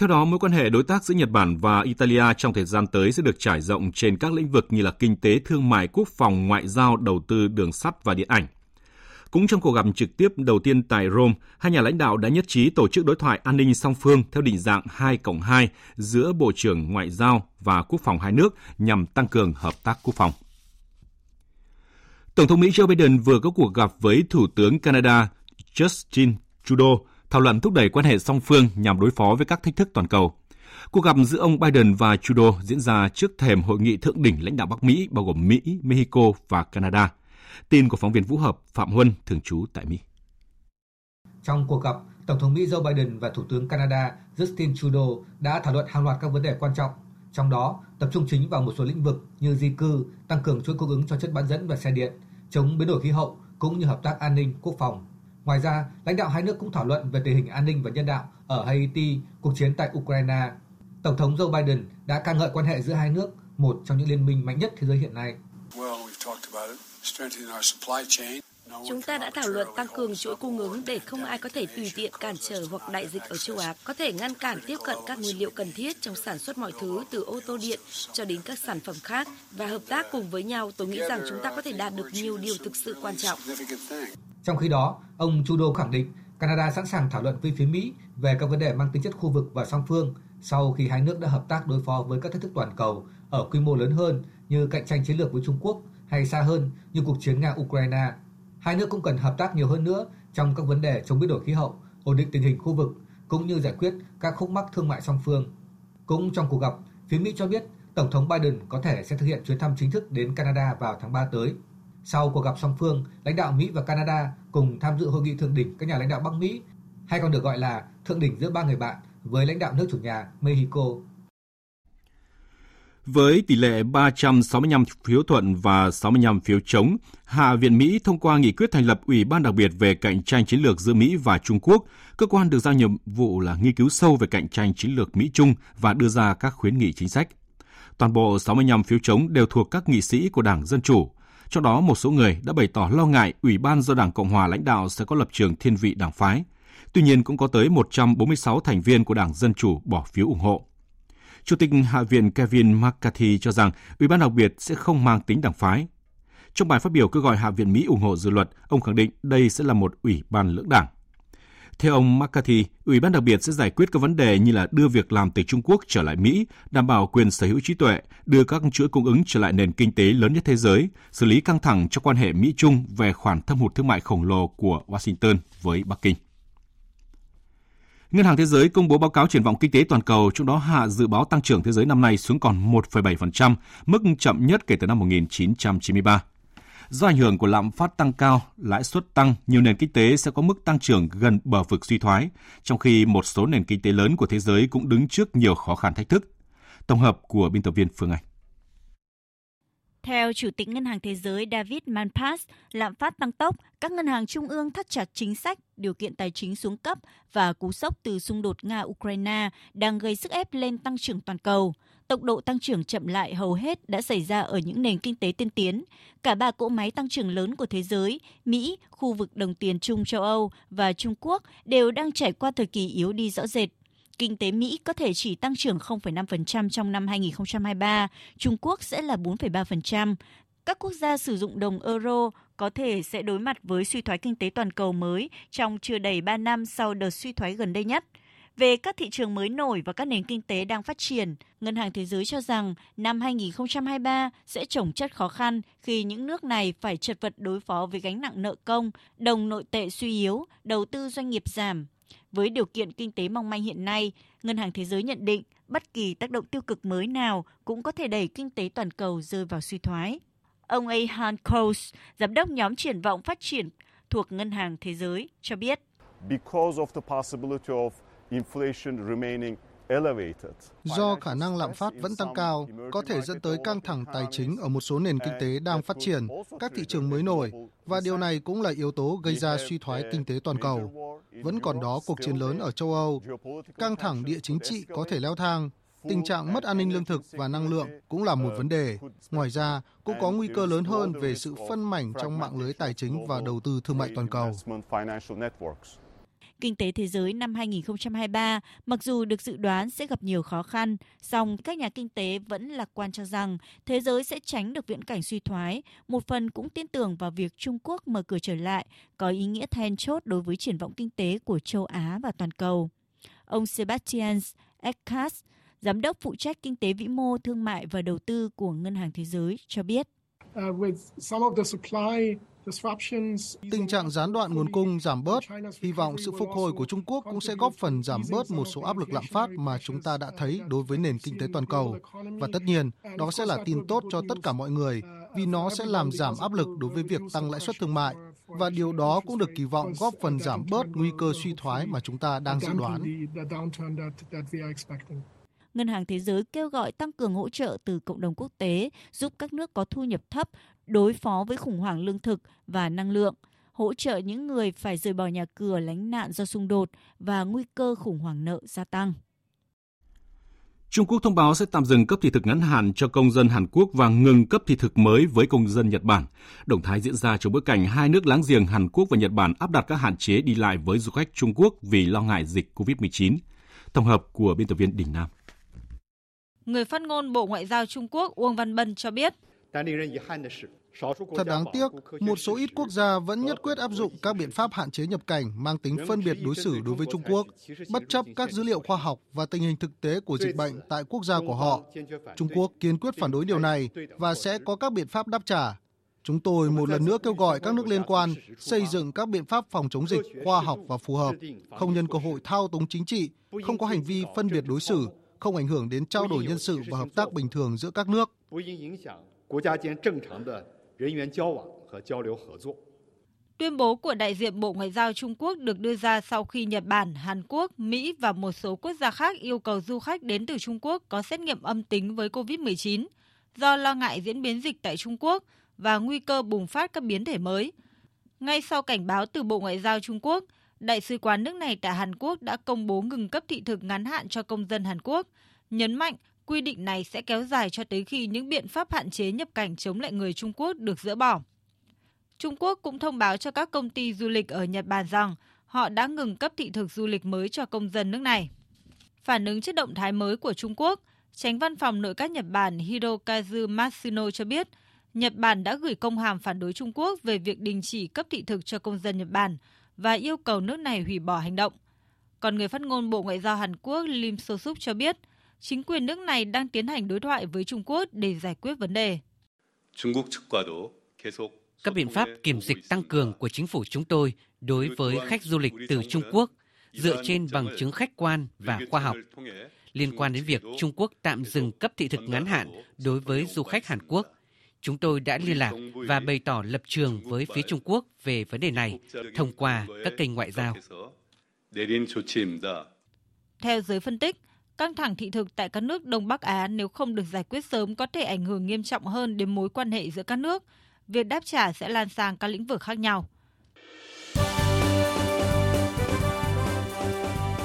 Theo đó, mối quan hệ đối tác giữa Nhật Bản và Italia trong thời gian tới sẽ được trải rộng trên các lĩnh vực như là kinh tế, thương mại, quốc phòng, ngoại giao, đầu tư, đường sắt và điện ảnh. Cũng trong cuộc gặp trực tiếp đầu tiên tại Rome, hai nhà lãnh đạo đã nhất trí tổ chức đối thoại an ninh song phương theo định dạng 2 cộng 2 giữa Bộ trưởng Ngoại giao và Quốc phòng hai nước nhằm tăng cường hợp tác quốc phòng. Tổng thống Mỹ Joe Biden vừa có cuộc gặp với Thủ tướng Canada Justin Trudeau thảo luận thúc đẩy quan hệ song phương nhằm đối phó với các thách thức toàn cầu. Cuộc gặp giữa ông Biden và Trudeau diễn ra trước thềm hội nghị thượng đỉnh lãnh đạo Bắc Mỹ bao gồm Mỹ, Mexico và Canada. Tin của phóng viên Vũ Hợp, Phạm Huân, thường trú tại Mỹ. Trong cuộc gặp, Tổng thống Mỹ Joe Biden và Thủ tướng Canada Justin Trudeau đã thảo luận hàng loạt các vấn đề quan trọng, trong đó tập trung chính vào một số lĩnh vực như di cư, tăng cường chuỗi cung ứng cho chất bán dẫn và xe điện, chống biến đổi khí hậu cũng như hợp tác an ninh, quốc phòng. Ngoài ra, lãnh đạo hai nước cũng thảo luận về tình hình an ninh và nhân đạo ở Haiti, cuộc chiến tại Ukraine. Tổng thống Joe Biden đã ca ngợi quan hệ giữa hai nước, một trong những liên minh mạnh nhất thế giới hiện nay. Chúng ta đã thảo luận tăng cường chuỗi cung ứng để không ai có thể tùy tiện cản trở hoặc đại dịch ở châu Á có thể ngăn cản tiếp cận các nguyên liệu cần thiết trong sản xuất mọi thứ từ ô tô điện cho đến các sản phẩm khác và hợp tác cùng với nhau tôi nghĩ rằng chúng ta có thể đạt được nhiều điều thực sự quan trọng. Trong khi đó, ông Trudeau khẳng định Canada sẵn sàng thảo luận với phía Mỹ về các vấn đề mang tính chất khu vực và song phương sau khi hai nước đã hợp tác đối phó với các thách thức toàn cầu ở quy mô lớn hơn như cạnh tranh chiến lược với Trung Quốc hay xa hơn như cuộc chiến Nga-Ukraine. Hai nước cũng cần hợp tác nhiều hơn nữa trong các vấn đề chống biến đổi khí hậu, ổn định tình hình khu vực cũng như giải quyết các khúc mắc thương mại song phương. Cũng trong cuộc gặp, phía Mỹ cho biết Tổng thống Biden có thể sẽ thực hiện chuyến thăm chính thức đến Canada vào tháng 3 tới. Sau cuộc gặp song phương, lãnh đạo Mỹ và Canada cùng tham dự hội nghị thượng đỉnh các nhà lãnh đạo Bắc Mỹ, hay còn được gọi là thượng đỉnh giữa ba người bạn với lãnh đạo nước chủ nhà Mexico. Với tỷ lệ 365 phiếu thuận và 65 phiếu chống, Hạ viện Mỹ thông qua nghị quyết thành lập Ủy ban đặc biệt về cạnh tranh chiến lược giữa Mỹ và Trung Quốc. Cơ quan được giao nhiệm vụ là nghiên cứu sâu về cạnh tranh chiến lược Mỹ-Trung và đưa ra các khuyến nghị chính sách. Toàn bộ 65 phiếu chống đều thuộc các nghị sĩ của Đảng Dân Chủ. Trong đó, một số người đã bày tỏ lo ngại Ủy ban do Đảng Cộng Hòa lãnh đạo sẽ có lập trường thiên vị đảng phái. Tuy nhiên, cũng có tới 146 thành viên của Đảng Dân Chủ bỏ phiếu ủng hộ. Chủ tịch Hạ viện Kevin McCarthy cho rằng Ủy ban đặc biệt sẽ không mang tính đảng phái. Trong bài phát biểu kêu gọi Hạ viện Mỹ ủng hộ dự luật, ông khẳng định đây sẽ là một ủy ban lưỡng đảng. Theo ông McCarthy, Ủy ban đặc biệt sẽ giải quyết các vấn đề như là đưa việc làm từ Trung Quốc trở lại Mỹ, đảm bảo quyền sở hữu trí tuệ, đưa các chuỗi cung ứng trở lại nền kinh tế lớn nhất thế giới, xử lý căng thẳng cho quan hệ Mỹ-Trung về khoản thâm hụt thương mại khổng lồ của Washington với Bắc Kinh. Ngân hàng Thế giới công bố báo cáo triển vọng kinh tế toàn cầu, trong đó hạ dự báo tăng trưởng thế giới năm nay xuống còn 1,7%, mức chậm nhất kể từ năm 1993. Do ảnh hưởng của lạm phát tăng cao, lãi suất tăng, nhiều nền kinh tế sẽ có mức tăng trưởng gần bờ vực suy thoái, trong khi một số nền kinh tế lớn của thế giới cũng đứng trước nhiều khó khăn thách thức. Tổng hợp của biên tập viên Phương Anh. Theo Chủ tịch Ngân hàng Thế giới David Malpass, lạm phát tăng tốc, các ngân hàng trung ương thắt chặt chính sách, điều kiện tài chính xuống cấp và cú sốc từ xung đột Nga-Ukraine đang gây sức ép lên tăng trưởng toàn cầu. Tốc độ tăng trưởng chậm lại hầu hết đã xảy ra ở những nền kinh tế tiên tiến. Cả ba cỗ máy tăng trưởng lớn của thế giới, Mỹ, khu vực đồng tiền chung châu Âu và Trung Quốc đều đang trải qua thời kỳ yếu đi rõ rệt kinh tế Mỹ có thể chỉ tăng trưởng 0,5% trong năm 2023, Trung Quốc sẽ là 4,3%. Các quốc gia sử dụng đồng euro có thể sẽ đối mặt với suy thoái kinh tế toàn cầu mới trong chưa đầy 3 năm sau đợt suy thoái gần đây nhất. Về các thị trường mới nổi và các nền kinh tế đang phát triển, Ngân hàng Thế giới cho rằng năm 2023 sẽ trồng chất khó khăn khi những nước này phải chật vật đối phó với gánh nặng nợ công, đồng nội tệ suy yếu, đầu tư doanh nghiệp giảm, với điều kiện kinh tế mong manh hiện nay, Ngân hàng Thế giới nhận định bất kỳ tác động tiêu cực mới nào cũng có thể đẩy kinh tế toàn cầu rơi vào suy thoái. Ông Ahan Coase, giám đốc nhóm triển vọng phát triển thuộc Ngân hàng Thế giới, cho biết. Because of the possibility of inflation remaining Do khả năng lạm phát vẫn tăng cao, có thể dẫn tới căng thẳng tài chính ở một số nền kinh tế đang phát triển, các thị trường mới nổi, và điều này cũng là yếu tố gây ra suy thoái kinh tế toàn cầu. Vẫn còn đó cuộc chiến lớn ở châu Âu, căng thẳng địa chính trị có thể leo thang, tình trạng mất an ninh lương thực và năng lượng cũng là một vấn đề. Ngoài ra, cũng có nguy cơ lớn hơn về sự phân mảnh trong mạng lưới tài chính và đầu tư thương mại toàn cầu. Kinh tế thế giới năm 2023 mặc dù được dự đoán sẽ gặp nhiều khó khăn, song các nhà kinh tế vẫn lạc quan cho rằng thế giới sẽ tránh được viễn cảnh suy thoái, một phần cũng tin tưởng vào việc Trung Quốc mở cửa trở lại có ý nghĩa then chốt đối với triển vọng kinh tế của châu Á và toàn cầu. Ông Sebastian Eckhart, giám đốc phụ trách kinh tế vĩ mô, thương mại và đầu tư của Ngân hàng Thế giới cho biết. Uh, with some of the supply Tình trạng gián đoạn nguồn cung giảm bớt, hy vọng sự phục hồi của Trung Quốc cũng sẽ góp phần giảm bớt một số áp lực lạm phát mà chúng ta đã thấy đối với nền kinh tế toàn cầu. Và tất nhiên, đó sẽ là tin tốt cho tất cả mọi người vì nó sẽ làm giảm áp lực đối với việc tăng lãi suất thương mại và điều đó cũng được kỳ vọng góp phần giảm bớt nguy cơ suy thoái mà chúng ta đang dự đoán. Ngân hàng Thế giới kêu gọi tăng cường hỗ trợ từ cộng đồng quốc tế giúp các nước có thu nhập thấp đối phó với khủng hoảng lương thực và năng lượng, hỗ trợ những người phải rời bỏ nhà cửa lánh nạn do xung đột và nguy cơ khủng hoảng nợ gia tăng. Trung Quốc thông báo sẽ tạm dừng cấp thị thực ngắn hạn cho công dân Hàn Quốc và ngừng cấp thị thực mới với công dân Nhật Bản. Động thái diễn ra trong bối cảnh hai nước láng giềng Hàn Quốc và Nhật Bản áp đặt các hạn chế đi lại với du khách Trung Quốc vì lo ngại dịch COVID-19. Tổng hợp của biên tập viên Đình Nam. Người phát ngôn Bộ Ngoại giao Trung Quốc Uông Văn Bân cho biết. Thật đáng tiếc, một số ít quốc gia vẫn nhất quyết áp dụng các biện pháp hạn chế nhập cảnh mang tính phân biệt đối xử đối với Trung Quốc, bất chấp các dữ liệu khoa học và tình hình thực tế của dịch bệnh tại quốc gia của họ. Trung Quốc kiên quyết phản đối điều này và sẽ có các biện pháp đáp trả. Chúng tôi một lần nữa kêu gọi các nước liên quan xây dựng các biện pháp phòng chống dịch khoa học và phù hợp, không nhân cơ hội thao túng chính trị, không có hành vi phân biệt đối xử, không ảnh hưởng đến trao đổi nhân sự và hợp tác bình thường giữa các nước. Tuyên bố của đại diện Bộ Ngoại giao Trung Quốc được đưa ra sau khi Nhật Bản, Hàn Quốc, Mỹ và một số quốc gia khác yêu cầu du khách đến từ Trung Quốc có xét nghiệm âm tính với COVID-19 do lo ngại diễn biến dịch tại Trung Quốc và nguy cơ bùng phát các biến thể mới. Ngay sau cảnh báo từ Bộ Ngoại giao Trung Quốc, Đại sứ quán nước này tại Hàn Quốc đã công bố ngừng cấp thị thực ngắn hạn cho công dân Hàn Quốc, nhấn mạnh quy định này sẽ kéo dài cho tới khi những biện pháp hạn chế nhập cảnh chống lại người Trung Quốc được dỡ bỏ. Trung Quốc cũng thông báo cho các công ty du lịch ở Nhật Bản rằng họ đã ngừng cấp thị thực du lịch mới cho công dân nước này. Phản ứng trước động thái mới của Trung Quốc, tránh văn phòng nội các Nhật Bản Hirokazu Matsuno cho biết, Nhật Bản đã gửi công hàm phản đối Trung Quốc về việc đình chỉ cấp thị thực cho công dân Nhật Bản và yêu cầu nước này hủy bỏ hành động. Còn người phát ngôn Bộ Ngoại giao Hàn Quốc Lim So Suk cho biết, chính quyền nước này đang tiến hành đối thoại với Trung Quốc để giải quyết vấn đề. Các biện pháp kiểm dịch tăng cường của chính phủ chúng tôi đối với khách du lịch từ Trung Quốc dựa trên bằng chứng khách quan và khoa học liên quan đến việc Trung Quốc tạm dừng cấp thị thực ngắn hạn đối với du khách Hàn Quốc. Chúng tôi đã liên lạc và bày tỏ lập trường với phía Trung Quốc về vấn đề này thông qua các kênh ngoại giao. Theo giới phân tích, căng thẳng thị thực tại các nước Đông Bắc Á nếu không được giải quyết sớm có thể ảnh hưởng nghiêm trọng hơn đến mối quan hệ giữa các nước. Việc đáp trả sẽ lan sang các lĩnh vực khác nhau.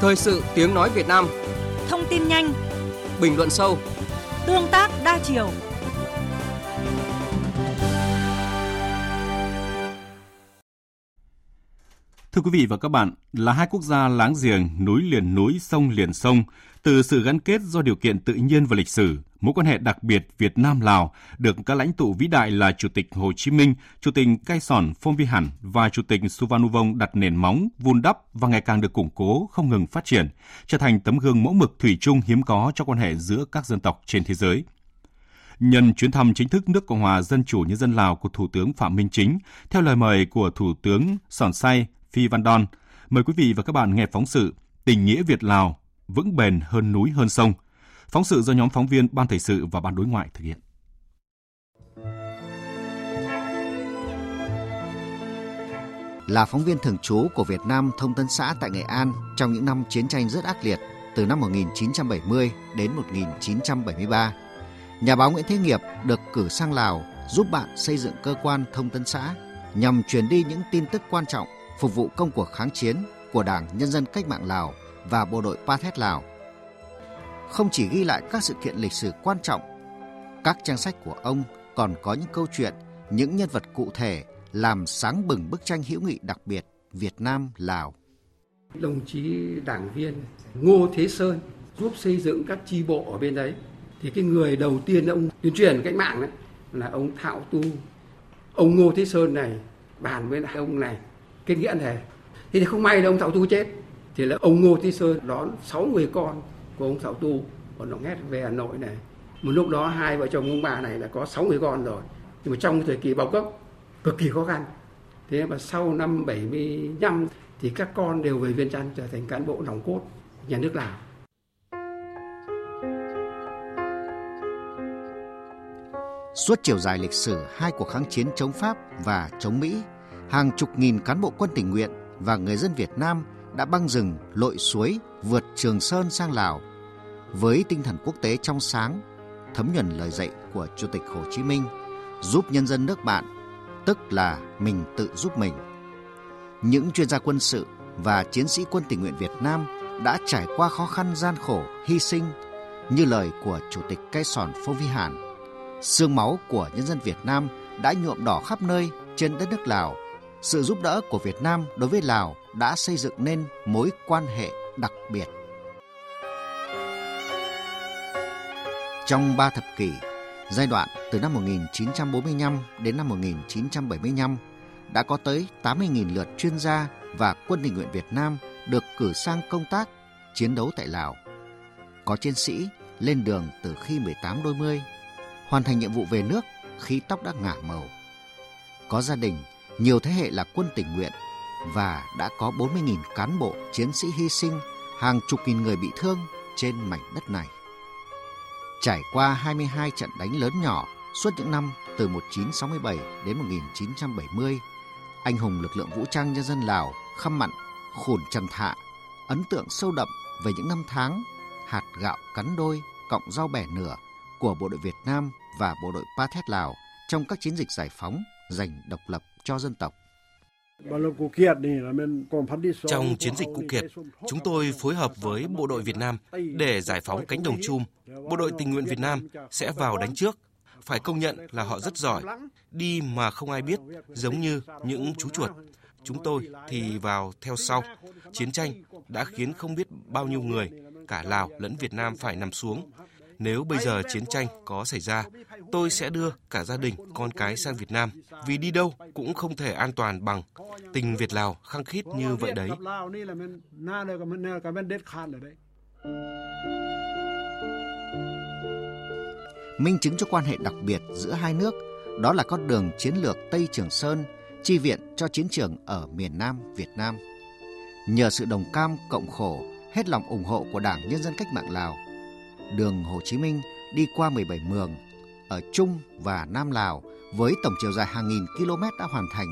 Thời sự tiếng nói Việt Nam Thông tin nhanh Bình luận sâu Tương tác đa chiều Thưa quý vị và các bạn, là hai quốc gia láng giềng, núi liền núi, sông liền sông, từ sự gắn kết do điều kiện tự nhiên và lịch sử, mối quan hệ đặc biệt Việt Nam Lào được các lãnh tụ vĩ đại là Chủ tịch Hồ Chí Minh, Chủ tịch Cai Sòn Phong Vi Hẳn và Chủ tịch Suvanuvong đặt nền móng, vun đắp và ngày càng được củng cố, không ngừng phát triển, trở thành tấm gương mẫu mực thủy chung hiếm có cho quan hệ giữa các dân tộc trên thế giới. Nhân chuyến thăm chính thức nước Cộng hòa Dân chủ Nhân dân Lào của Thủ tướng Phạm Minh Chính, theo lời mời của Thủ tướng Sòn Say Phi Văn Đon, mời quý vị và các bạn nghe phóng sự Tình nghĩa Việt Lào vững bền hơn núi hơn sông. Phóng sự do nhóm phóng viên Ban Thời sự và Ban Đối ngoại thực hiện. Là phóng viên thường trú của Việt Nam Thông tấn xã tại Nghệ An trong những năm chiến tranh rất ác liệt từ năm 1970 đến 1973, nhà báo Nguyễn Thế Nghiệp được cử sang Lào giúp bạn xây dựng cơ quan thông tấn xã nhằm truyền đi những tin tức quan trọng phục vụ công cuộc kháng chiến của Đảng Nhân dân Cách mạng Lào và bộ đội Pathet Lào. Không chỉ ghi lại các sự kiện lịch sử quan trọng, các trang sách của ông còn có những câu chuyện, những nhân vật cụ thể làm sáng bừng bức tranh hữu nghị đặc biệt Việt Nam Lào. Đồng chí đảng viên Ngô Thế Sơn giúp xây dựng các chi bộ ở bên đấy. Thì cái người đầu tiên ông tuyên truyền cách mạng đấy là ông Thạo Tu. Ông Ngô Thế Sơn này bàn với ông này kết nghĩa này. Thì không may là ông thảo Tu chết. Thì là ông Ngô Tý Sơn đón sáu người con của ông thảo Tu còn nó nghe về Hà Nội này. Một lúc đó hai vợ chồng ông bà này là có sáu người con rồi. Nhưng mà trong thời kỳ bao cấp cực kỳ khó khăn thế mà sau năm 75 thì các con đều về Viên trăn trở thành cán bộ nòng cốt nhà nước Lào Suốt chiều dài lịch sử hai cuộc kháng chiến chống Pháp và chống Mỹ, hàng chục nghìn cán bộ quân tình nguyện và người dân Việt Nam đã băng rừng, lội suối, vượt Trường Sơn sang Lào. Với tinh thần quốc tế trong sáng, thấm nhuần lời dạy của Chủ tịch Hồ Chí Minh, giúp nhân dân nước bạn, tức là mình tự giúp mình. Những chuyên gia quân sự và chiến sĩ quân tình nguyện Việt Nam đã trải qua khó khăn gian khổ, hy sinh, như lời của Chủ tịch Cây Sòn Phô Vi Hàn Sương máu của nhân dân Việt Nam đã nhuộm đỏ khắp nơi trên đất nước Lào. Sự giúp đỡ của Việt Nam đối với Lào đã xây dựng nên mối quan hệ đặc biệt. Trong ba thập kỷ, giai đoạn từ năm 1945 đến năm 1975, đã có tới 80.000 lượt chuyên gia và quân tình nguyện Việt Nam được cử sang công tác, chiến đấu tại Lào. Có chiến sĩ lên đường từ khi 18 đôi mươi hoàn thành nhiệm vụ về nước khi tóc đã ngả màu. Có gia đình, nhiều thế hệ là quân tình nguyện và đã có 40.000 cán bộ, chiến sĩ hy sinh, hàng chục nghìn người bị thương trên mảnh đất này. Trải qua 22 trận đánh lớn nhỏ suốt những năm từ 1967 đến 1970, anh hùng lực lượng vũ trang nhân dân Lào Khăm Mặn, Khủn Trần Thạ ấn tượng sâu đậm về những năm tháng hạt gạo cắn đôi cộng rau bẻ nửa của bộ đội Việt Nam và bộ đội Pathet Lào trong các chiến dịch giải phóng, giành độc lập cho dân tộc. Trong chiến dịch Cụ Kiệt, chúng tôi phối hợp với bộ đội Việt Nam để giải phóng cánh đồng chum. Bộ đội tình nguyện Việt Nam sẽ vào đánh trước. Phải công nhận là họ rất giỏi, đi mà không ai biết, giống như những chú chuột. Chúng tôi thì vào theo sau. Chiến tranh đã khiến không biết bao nhiêu người, cả Lào lẫn Việt Nam phải nằm xuống nếu bây giờ chiến tranh có xảy ra, tôi sẽ đưa cả gia đình, con cái sang Việt Nam, vì đi đâu cũng không thể an toàn bằng tình Việt Lào khăng khít như vậy đấy. Minh chứng cho quan hệ đặc biệt giữa hai nước, đó là con đường chiến lược Tây Trường Sơn, chi viện cho chiến trường ở miền Nam Việt Nam. Nhờ sự đồng cam cộng khổ, hết lòng ủng hộ của Đảng Nhân dân Cách mạng Lào, đường Hồ Chí Minh đi qua 17 mường ở Trung và Nam Lào với tổng chiều dài hàng nghìn km đã hoàn thành.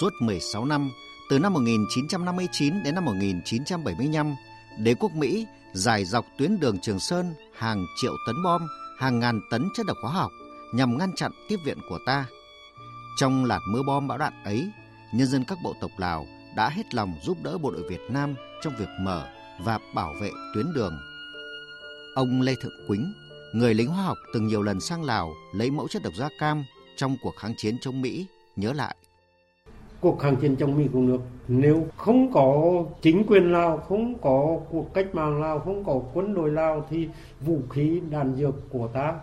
Suốt 16 năm, từ năm 1959 đến năm 1975, đế quốc Mỹ dài dọc tuyến đường Trường Sơn hàng triệu tấn bom, hàng ngàn tấn chất độc hóa học nhằm ngăn chặn tiếp viện của ta. Trong lạt mưa bom bão đạn ấy, nhân dân các bộ tộc Lào đã hết lòng giúp đỡ bộ đội Việt Nam trong việc mở và bảo vệ tuyến đường Ông Lê Thượng Quýnh, người lính hóa học từng nhiều lần sang Lào lấy mẫu chất độc da cam trong cuộc kháng chiến chống Mỹ, nhớ lại. Cuộc kháng chiến chống Mỹ của nước nếu không có chính quyền Lào, không có cuộc cách mạng Lào, không có quân đội Lào thì vũ khí đạn dược của ta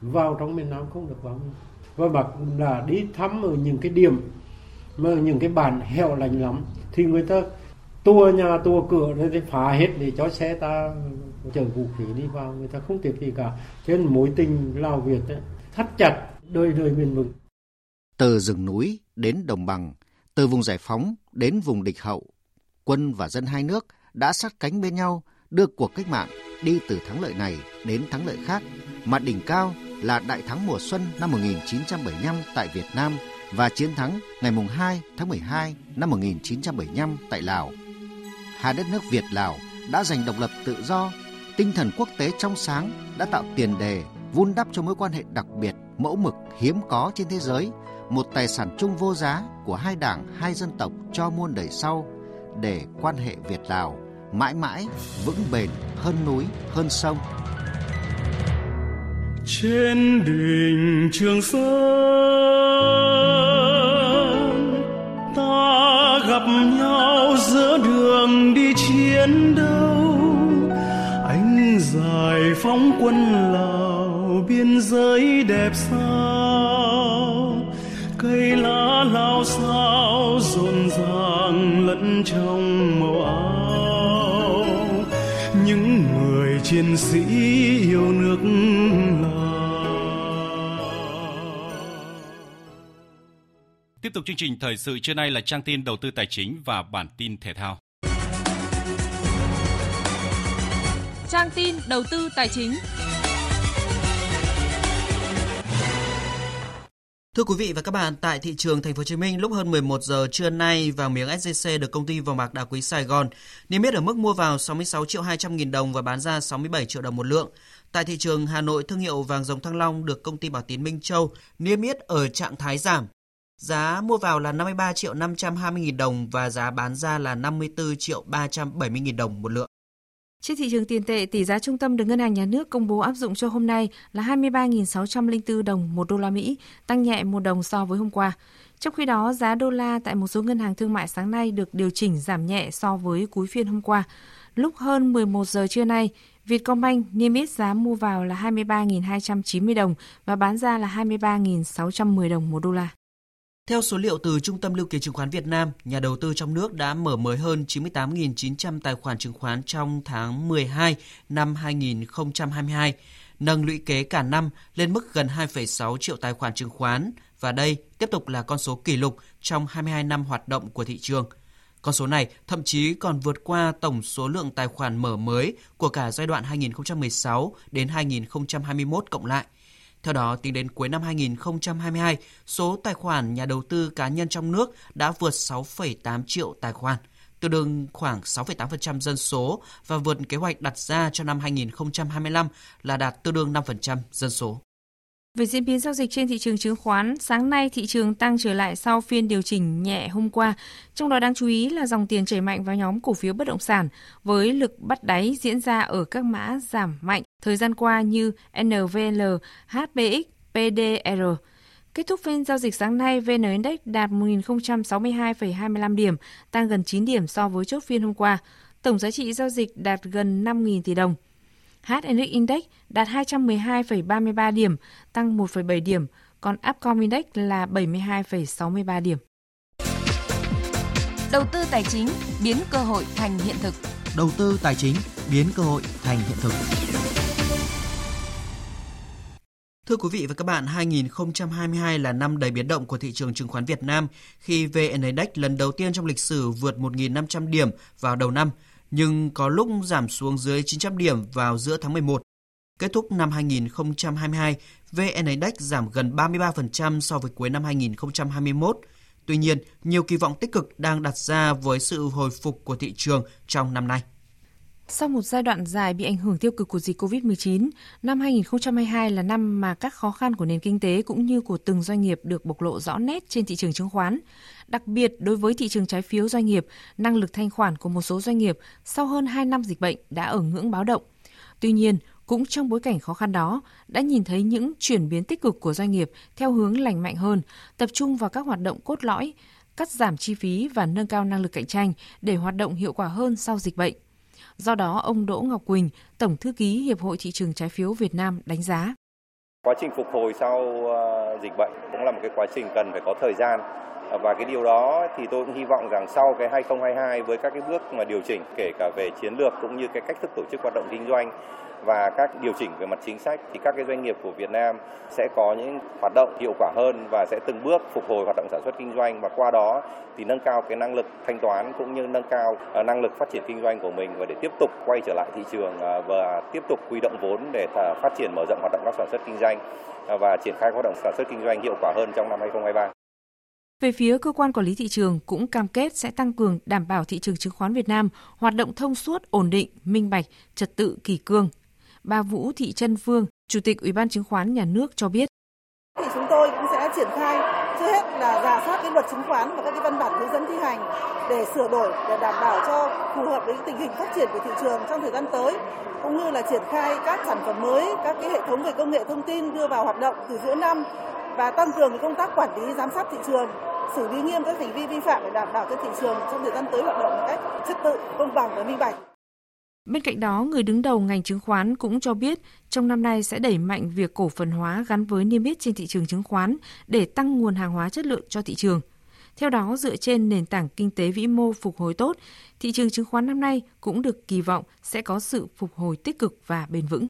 vào trong miền Nam không được vào. Và bác đã đi thăm ở những cái điểm mà những cái bản heo lành lắm thì người ta tua nhà tua cửa để phá hết để cho xe ta chở vũ khí đi vào người ta không tiếc gì cả cho nên mối tình lào việt ấy, thắt chặt đời đời bền vững từ rừng núi đến đồng bằng từ vùng giải phóng đến vùng địch hậu quân và dân hai nước đã sát cánh bên nhau đưa cuộc cách mạng đi từ thắng lợi này đến thắng lợi khác mà đỉnh cao là đại thắng mùa xuân năm 1975 tại Việt Nam và chiến thắng ngày 2 tháng 12 năm 1975 tại Lào. Hai đất nước Việt Lào đã giành độc lập tự do tinh thần quốc tế trong sáng đã tạo tiền đề, vun đắp cho mối quan hệ đặc biệt, mẫu mực, hiếm có trên thế giới, một tài sản chung vô giá của hai đảng, hai dân tộc cho muôn đời sau, để quan hệ Việt Lào mãi mãi vững bền, hơn núi, hơn sông. Trên đỉnh Trường Sơn, ta gặp nhau giữa đường đi chiến đấu giải phóng quân lào, biên giới đẹp sao? Cây lá lao sao, rộn ràng lẫn trong màu áo? Những người chiến sĩ yêu nước lào. Tiếp tục chương trình thời sự trưa nay là trang tin đầu tư tài chính và bản tin thể thao. Trang tin đầu tư tài chính. Thưa quý vị và các bạn, tại thị trường Thành phố Hồ Chí Minh lúc hơn 11 giờ trưa nay vàng miếng SJC được công ty vàng bạc đá quý Sài Gòn niêm yết ở mức mua vào 66 triệu 200 nghìn đồng và bán ra 67 triệu đồng một lượng. Tại thị trường Hà Nội, thương hiệu vàng dòng Thăng Long được công ty Bảo Tín Minh Châu niêm yết ở trạng thái giảm. Giá mua vào là 53 triệu 520 nghìn đồng và giá bán ra là 54 triệu 370 nghìn đồng một lượng. Trên thị trường tiền tệ, tỷ giá trung tâm được Ngân hàng Nhà nước công bố áp dụng cho hôm nay là 23.604 đồng một đô la Mỹ, tăng nhẹ một đồng so với hôm qua. Trong khi đó, giá đô la tại một số ngân hàng thương mại sáng nay được điều chỉnh giảm nhẹ so với cuối phiên hôm qua. Lúc hơn 11 giờ trưa nay, Vietcombank niêm yết giá mua vào là 23.290 đồng và bán ra là 23.610 đồng một đô la. Theo số liệu từ Trung tâm Lưu ký Chứng khoán Việt Nam, nhà đầu tư trong nước đã mở mới hơn 98.900 tài khoản chứng khoán trong tháng 12 năm 2022, nâng lũy kế cả năm lên mức gần 2,6 triệu tài khoản chứng khoán và đây tiếp tục là con số kỷ lục trong 22 năm hoạt động của thị trường. Con số này thậm chí còn vượt qua tổng số lượng tài khoản mở mới của cả giai đoạn 2016 đến 2021 cộng lại – theo đó, tính đến cuối năm 2022, số tài khoản nhà đầu tư cá nhân trong nước đã vượt 6,8 triệu tài khoản, tương đương khoảng 6,8% dân số và vượt kế hoạch đặt ra cho năm 2025 là đạt tương đương 5% dân số. Về diễn biến giao dịch trên thị trường chứng khoán, sáng nay thị trường tăng trở lại sau phiên điều chỉnh nhẹ hôm qua. Trong đó đáng chú ý là dòng tiền chảy mạnh vào nhóm cổ phiếu bất động sản với lực bắt đáy diễn ra ở các mã giảm mạnh thời gian qua như NVL, HBX, PDR. Kết thúc phiên giao dịch sáng nay, VN Index đạt 1.062,25 điểm, tăng gần 9 điểm so với chốt phiên hôm qua. Tổng giá trị giao dịch đạt gần 5.000 tỷ đồng. HNX Index đạt 212,33 điểm, tăng 1,7 điểm, còn Upcom Index là 72,63 điểm. Đầu tư tài chính biến cơ hội thành hiện thực. Đầu tư tài chính biến cơ hội thành hiện thực. Thưa quý vị và các bạn, 2022 là năm đầy biến động của thị trường chứng khoán Việt Nam khi VN Index lần đầu tiên trong lịch sử vượt 1.500 điểm vào đầu năm – nhưng có lúc giảm xuống dưới 900 điểm vào giữa tháng 11. Kết thúc năm 2022, VN Index giảm gần 33% so với cuối năm 2021. Tuy nhiên, nhiều kỳ vọng tích cực đang đặt ra với sự hồi phục của thị trường trong năm nay. Sau một giai đoạn dài bị ảnh hưởng tiêu cực của dịch COVID-19, năm 2022 là năm mà các khó khăn của nền kinh tế cũng như của từng doanh nghiệp được bộc lộ rõ nét trên thị trường chứng khoán. Đặc biệt đối với thị trường trái phiếu doanh nghiệp, năng lực thanh khoản của một số doanh nghiệp sau hơn 2 năm dịch bệnh đã ở ngưỡng báo động. Tuy nhiên, cũng trong bối cảnh khó khăn đó, đã nhìn thấy những chuyển biến tích cực của doanh nghiệp theo hướng lành mạnh hơn, tập trung vào các hoạt động cốt lõi, cắt giảm chi phí và nâng cao năng lực cạnh tranh để hoạt động hiệu quả hơn sau dịch bệnh. Do đó, ông Đỗ Ngọc Quỳnh, Tổng Thư ký Hiệp hội Thị trường Trái phiếu Việt Nam đánh giá. Quá trình phục hồi sau ờ, dịch bệnh cũng là một cái quá trình cần phải có thời gian ờ, và cái điều đó thì tôi cũng hy vọng rằng sau cái 2022 với các cái bước mà điều chỉnh kể cả về chiến lược cũng như cái cách thức tổ chức hoạt động kinh doanh và các điều chỉnh về mặt chính sách thì các cái doanh nghiệp của Việt Nam sẽ có những hoạt động hiệu quả hơn và sẽ từng bước phục hồi hoạt động sản xuất kinh doanh và qua đó thì nâng cao cái năng lực thanh toán cũng như nâng cao à, năng lực phát triển kinh doanh của mình và để tiếp tục quay trở lại thị trường à, và tiếp tục huy động vốn để phát triển mở rộng hoạt động các sản xuất kinh doanh à, và triển khai hoạt động sản xuất kinh doanh hiệu quả hơn trong năm 2023. Về phía cơ quan quản lý thị trường cũng cam kết sẽ tăng cường đảm bảo thị trường chứng khoán Việt Nam hoạt động thông suốt, ổn định, minh bạch, trật tự kỷ cương. Bà Vũ Thị Trân Phương, Chủ tịch Ủy ban Chứng khoán Nhà nước cho biết. Thì chúng tôi cũng sẽ triển khai trước hết là giả soát cái luật chứng khoán và các cái văn bản hướng dẫn thi hành để sửa đổi để đảm bảo cho phù hợp với tình hình phát triển của thị trường trong thời gian tới cũng như là triển khai các sản phẩm mới, các cái hệ thống về công nghệ thông tin đưa vào hoạt động từ giữa năm và tăng cường công tác quản lý giám sát thị trường xử lý nghiêm các hành vi vi phạm để đảm bảo cho thị trường trong thời gian tới hoạt động một cách trật tự, công bằng và minh bạch. Bên cạnh đó, người đứng đầu ngành chứng khoán cũng cho biết trong năm nay sẽ đẩy mạnh việc cổ phần hóa gắn với niêm yết trên thị trường chứng khoán để tăng nguồn hàng hóa chất lượng cho thị trường. Theo đó, dựa trên nền tảng kinh tế vĩ mô phục hồi tốt, thị trường chứng khoán năm nay cũng được kỳ vọng sẽ có sự phục hồi tích cực và bền vững.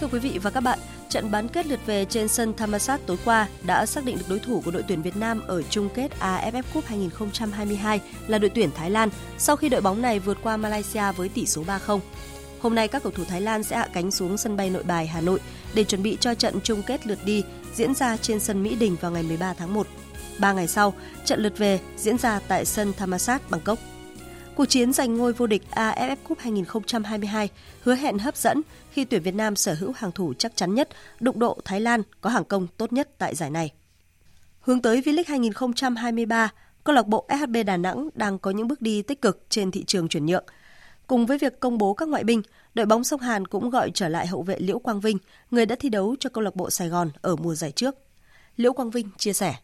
Thưa quý vị và các bạn, Trận bán kết lượt về trên sân Thammasat tối qua đã xác định được đối thủ của đội tuyển Việt Nam ở chung kết AFF Cup 2022 là đội tuyển Thái Lan sau khi đội bóng này vượt qua Malaysia với tỷ số 3-0. Hôm nay các cầu thủ Thái Lan sẽ hạ cánh xuống sân bay Nội Bài, Hà Nội để chuẩn bị cho trận chung kết lượt đi diễn ra trên sân Mỹ Đình vào ngày 13 tháng 1. Ba ngày sau, trận lượt về diễn ra tại sân Thammasat, Bangkok. Cuộc chiến giành ngôi vô địch AFF Cup 2022 hứa hẹn hấp dẫn khi tuyển Việt Nam sở hữu hàng thủ chắc chắn nhất, đụng độ Thái Lan có hàng công tốt nhất tại giải này. Hướng tới V-League 2023, câu lạc bộ SHB Đà Nẵng đang có những bước đi tích cực trên thị trường chuyển nhượng. Cùng với việc công bố các ngoại binh, đội bóng sông Hàn cũng gọi trở lại hậu vệ Liễu Quang Vinh, người đã thi đấu cho câu lạc bộ Sài Gòn ở mùa giải trước. Liễu Quang Vinh chia sẻ.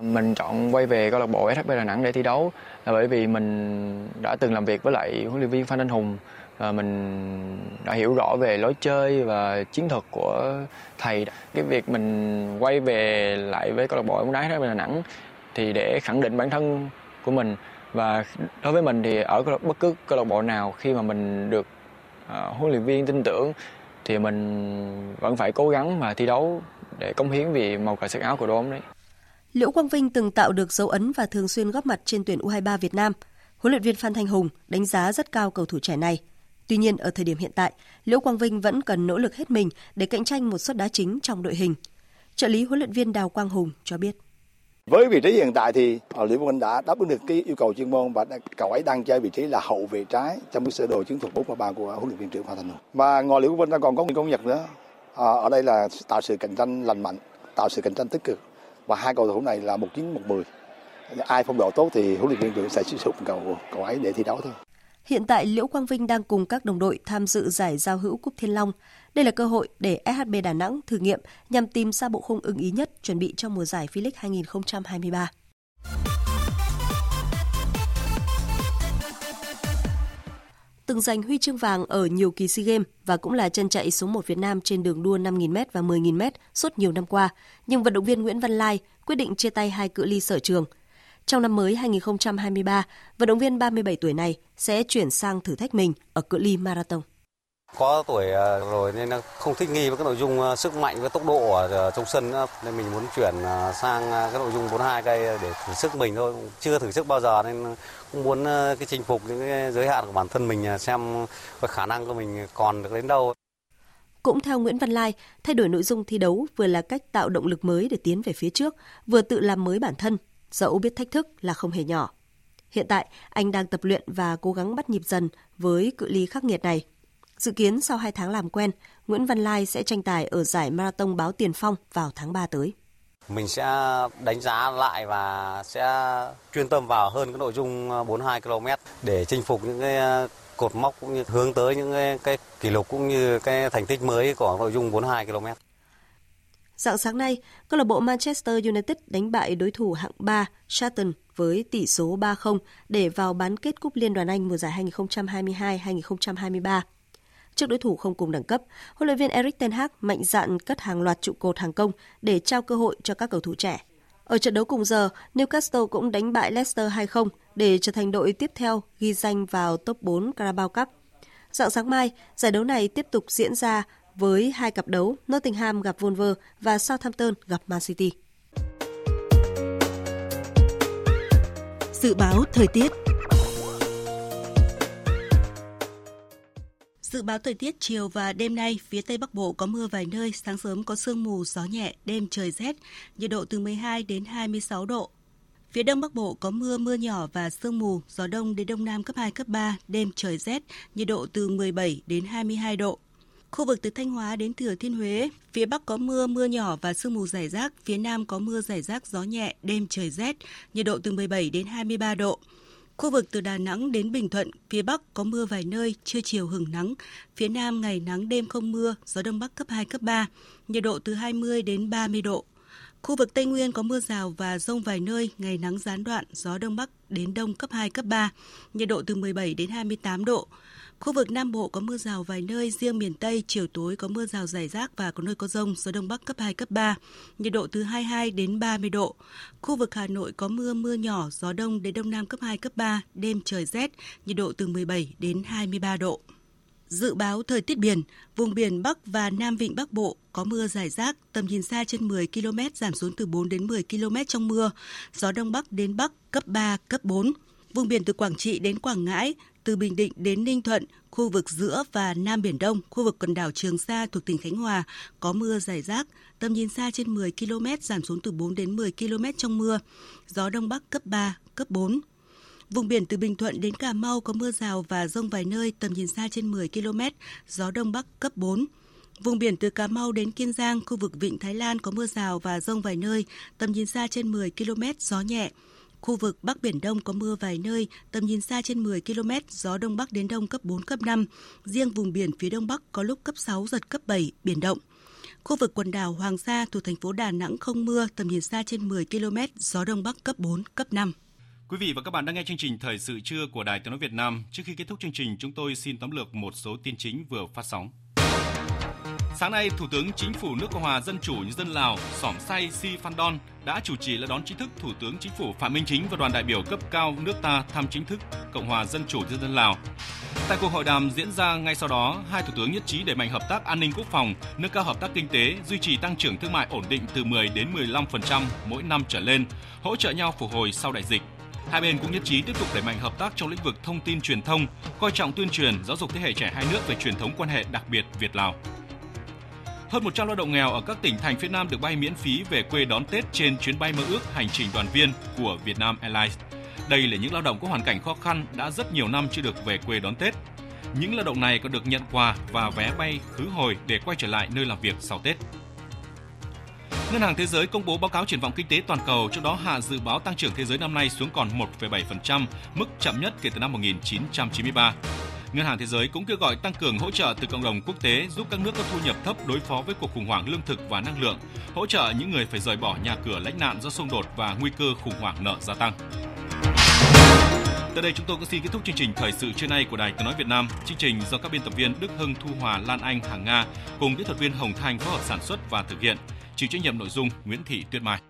Mình chọn quay về câu lạc bộ SHB Đà Nẵng để thi đấu là bởi vì mình đã từng làm việc với lại huấn luyện viên Phan Anh Hùng và mình đã hiểu rõ về lối chơi và chiến thuật của thầy. Cái việc mình quay về lại với câu lạc bộ bóng đá SHB Đà Nẵng thì để khẳng định bản thân của mình và đối với mình thì ở bất cứ câu lạc bộ nào khi mà mình được uh, huấn luyện viên tin tưởng thì mình vẫn phải cố gắng mà thi đấu để cống hiến vì màu cờ sắc áo của đội bóng đấy. Liễu Quang Vinh từng tạo được dấu ấn và thường xuyên góp mặt trên tuyển U23 Việt Nam. Huấn luyện viên Phan Thanh Hùng đánh giá rất cao cầu thủ trẻ này. Tuy nhiên ở thời điểm hiện tại, Liễu Quang Vinh vẫn cần nỗ lực hết mình để cạnh tranh một suất đá chính trong đội hình. Trợ lý huấn luyện viên Đào Quang Hùng cho biết. Với vị trí hiện tại thì ờ, Liễu Quang Vinh đã đáp ứng được cái yêu cầu chuyên môn và cậu ấy đang chơi vị trí là hậu vệ trái trong cái sơ đồ chiến thuật 4 của huấn luyện viên trưởng Phan Thanh Hùng. Và ngoài Liễu Quang Vinh còn có một công nhật nữa. À, ở đây là tạo sự cạnh tranh lành mạnh, tạo sự cạnh tranh tích cực và hai cầu thủ này là một chín một mười ai phong độ tốt thì huấn luyện viên trưởng sẽ sử dụng cầu cầu ấy để thi đấu thôi Hiện tại Liễu Quang Vinh đang cùng các đồng đội tham dự giải giao hữu Cúp Thiên Long. Đây là cơ hội để SHB Đà Nẵng thử nghiệm nhằm tìm ra bộ khung ưng ý nhất chuẩn bị cho mùa giải V-League 2023. Từng giành huy chương vàng ở nhiều kỳ SEA Games và cũng là chân chạy số 1 Việt Nam trên đường đua 5.000m và 10.000m suốt nhiều năm qua, nhưng vận động viên Nguyễn Văn Lai quyết định chia tay hai cự ly sở trường. Trong năm mới 2023, vận động viên 37 tuổi này sẽ chuyển sang thử thách mình ở cự ly marathon. Có tuổi à, rồi nên không thích nghi với cái nội dung à, sức mạnh với tốc độ ở à, trong sân nên mình muốn chuyển sang cái nội dung 42 cây để thử sức mình thôi. Chưa thử sức bao giờ nên cũng muốn cái chinh phục những cái giới hạn của bản thân mình xem cái khả năng của mình còn được đến đâu. Cũng theo Nguyễn Văn Lai, thay đổi nội dung thi đấu vừa là cách tạo động lực mới để tiến về phía trước, vừa tự làm mới bản thân, dẫu biết thách thức là không hề nhỏ. Hiện tại, anh đang tập luyện và cố gắng bắt nhịp dần với cự ly khắc nghiệt này. Dự kiến sau 2 tháng làm quen, Nguyễn Văn Lai sẽ tranh tài ở giải Marathon Báo Tiền Phong vào tháng 3 tới. Mình sẽ đánh giá lại và sẽ chuyên tâm vào hơn cái nội dung 42 km để chinh phục những cái cột mốc cũng như hướng tới những cái, cái kỷ lục cũng như cái thành tích mới của nội dung 42 km. Dạng sáng nay, câu lạc bộ Manchester United đánh bại đối thủ hạng 3 Charlton với tỷ số 3-0 để vào bán kết Cúp Liên đoàn Anh mùa giải 2022-2023. Trước đối thủ không cùng đẳng cấp, huấn luyện viên Eric Ten Hag mạnh dạn cất hàng loạt trụ cột hàng công để trao cơ hội cho các cầu thủ trẻ. Ở trận đấu cùng giờ, Newcastle cũng đánh bại Leicester 2-0 để trở thành đội tiếp theo ghi danh vào top 4 Carabao Cup. Dạng sáng mai, giải đấu này tiếp tục diễn ra với hai cặp đấu Nottingham gặp Wolver và Southampton gặp Man City. Dự báo thời tiết Dự báo thời tiết chiều và đêm nay, phía Tây Bắc Bộ có mưa vài nơi, sáng sớm có sương mù, gió nhẹ, đêm trời rét, nhiệt độ từ 12 đến 26 độ. Phía Đông Bắc Bộ có mưa, mưa nhỏ và sương mù, gió đông đến đông nam cấp 2, cấp 3, đêm trời rét, nhiệt độ từ 17 đến 22 độ. Khu vực từ Thanh Hóa đến Thừa Thiên Huế, phía Bắc có mưa, mưa nhỏ và sương mù rải rác, phía Nam có mưa rải rác, gió nhẹ, đêm trời rét, nhiệt độ từ 17 đến 23 độ. Khu vực từ Đà Nẵng đến Bình Thuận, phía Bắc có mưa vài nơi, trưa chiều hứng nắng. Phía Nam ngày nắng đêm không mưa, gió Đông Bắc cấp 2, cấp 3, nhiệt độ từ 20 đến 30 độ. Khu vực Tây Nguyên có mưa rào và rông vài nơi, ngày nắng gián đoạn, gió Đông Bắc đến Đông cấp 2, cấp 3, nhiệt độ từ 17 đến 28 độ. Khu vực Nam Bộ có mưa rào vài nơi, riêng miền Tây chiều tối có mưa rào rải rác và có nơi có rông, gió Đông Bắc cấp 2, cấp 3, nhiệt độ từ 22 đến 30 độ. Khu vực Hà Nội có mưa, mưa nhỏ, gió Đông đến Đông Nam cấp 2, cấp 3, đêm trời rét, nhiệt độ từ 17 đến 23 độ. Dự báo thời tiết biển, vùng biển Bắc và Nam Vịnh Bắc Bộ có mưa rải rác, tầm nhìn xa trên 10 km giảm xuống từ 4 đến 10 km trong mưa, gió Đông Bắc đến Bắc cấp 3, cấp 4. Vùng biển từ Quảng Trị đến Quảng Ngãi, từ Bình Định đến Ninh Thuận, khu vực giữa và Nam Biển Đông, khu vực quần đảo Trường Sa thuộc tỉnh Khánh Hòa có mưa rải rác, tầm nhìn xa trên 10 km giảm xuống từ 4 đến 10 km trong mưa, gió Đông Bắc cấp 3, cấp 4. Vùng biển từ Bình Thuận đến Cà Mau có mưa rào và rông vài nơi, tầm nhìn xa trên 10 km, gió Đông Bắc cấp 4. Vùng biển từ Cà Mau đến Kiên Giang, khu vực Vịnh Thái Lan có mưa rào và rông vài nơi, tầm nhìn xa trên 10 km, gió nhẹ. Khu vực Bắc Biển Đông có mưa vài nơi, tầm nhìn xa trên 10 km, gió Đông Bắc đến Đông cấp 4, cấp 5. Riêng vùng biển phía Đông Bắc có lúc cấp 6, giật cấp 7, biển động. Khu vực quần đảo Hoàng Sa thuộc thành phố Đà Nẵng không mưa, tầm nhìn xa trên 10 km, gió Đông Bắc cấp 4, cấp 5. Quý vị và các bạn đang nghe chương trình Thời sự trưa của Đài Tiếng nói Việt Nam. Trước khi kết thúc chương trình, chúng tôi xin tóm lược một số tin chính vừa phát sóng. Sáng nay, Thủ tướng Chính phủ nước Cộng hòa Dân chủ Nhân dân Lào Sỏm Say Si Phan Don đã chủ trì lễ đón chính thức Thủ tướng Chính phủ Phạm Minh Chính và đoàn đại biểu cấp cao nước ta thăm chính thức Cộng hòa Dân chủ Nhân dân Lào. Tại cuộc hội đàm diễn ra ngay sau đó, hai thủ tướng nhất trí đẩy mạnh hợp tác an ninh quốc phòng, nâng cao hợp tác kinh tế, duy trì tăng trưởng thương mại ổn định từ 10 đến 15% mỗi năm trở lên, hỗ trợ nhau phục hồi sau đại dịch. Hai bên cũng nhất trí tiếp tục đẩy mạnh hợp tác trong lĩnh vực thông tin truyền thông, coi trọng tuyên truyền, giáo dục thế hệ trẻ hai nước về truyền thống quan hệ đặc biệt Việt-Lào. Hơn 100 lao động nghèo ở các tỉnh thành phía Nam được bay miễn phí về quê đón Tết trên chuyến bay mơ ước hành trình đoàn viên của Vietnam Airlines. Đây là những lao động có hoàn cảnh khó khăn đã rất nhiều năm chưa được về quê đón Tết. Những lao động này còn được nhận quà và vé bay khứ hồi để quay trở lại nơi làm việc sau Tết. Ngân hàng Thế giới công bố báo cáo triển vọng kinh tế toàn cầu, trong đó hạ dự báo tăng trưởng thế giới năm nay xuống còn 1,7%, mức chậm nhất kể từ năm 1993. Ngân hàng Thế giới cũng kêu gọi tăng cường hỗ trợ từ cộng đồng quốc tế giúp các nước có thu nhập thấp đối phó với cuộc khủng hoảng lương thực và năng lượng, hỗ trợ những người phải rời bỏ nhà cửa lãnh nạn do xung đột và nguy cơ khủng hoảng nợ gia tăng. Tới đây chúng tôi cũng xin kết thúc chương trình thời sự trưa nay của Đài Tiếng nói Việt Nam. Chương trình do các biên tập viên Đức Hưng, Thu Hòa, Lan Anh, Hàng Nga cùng kỹ thuật viên Hồng Thanh phối hợp sản xuất và thực hiện. Chịu trách nhiệm nội dung Nguyễn Thị Tuyết Mai.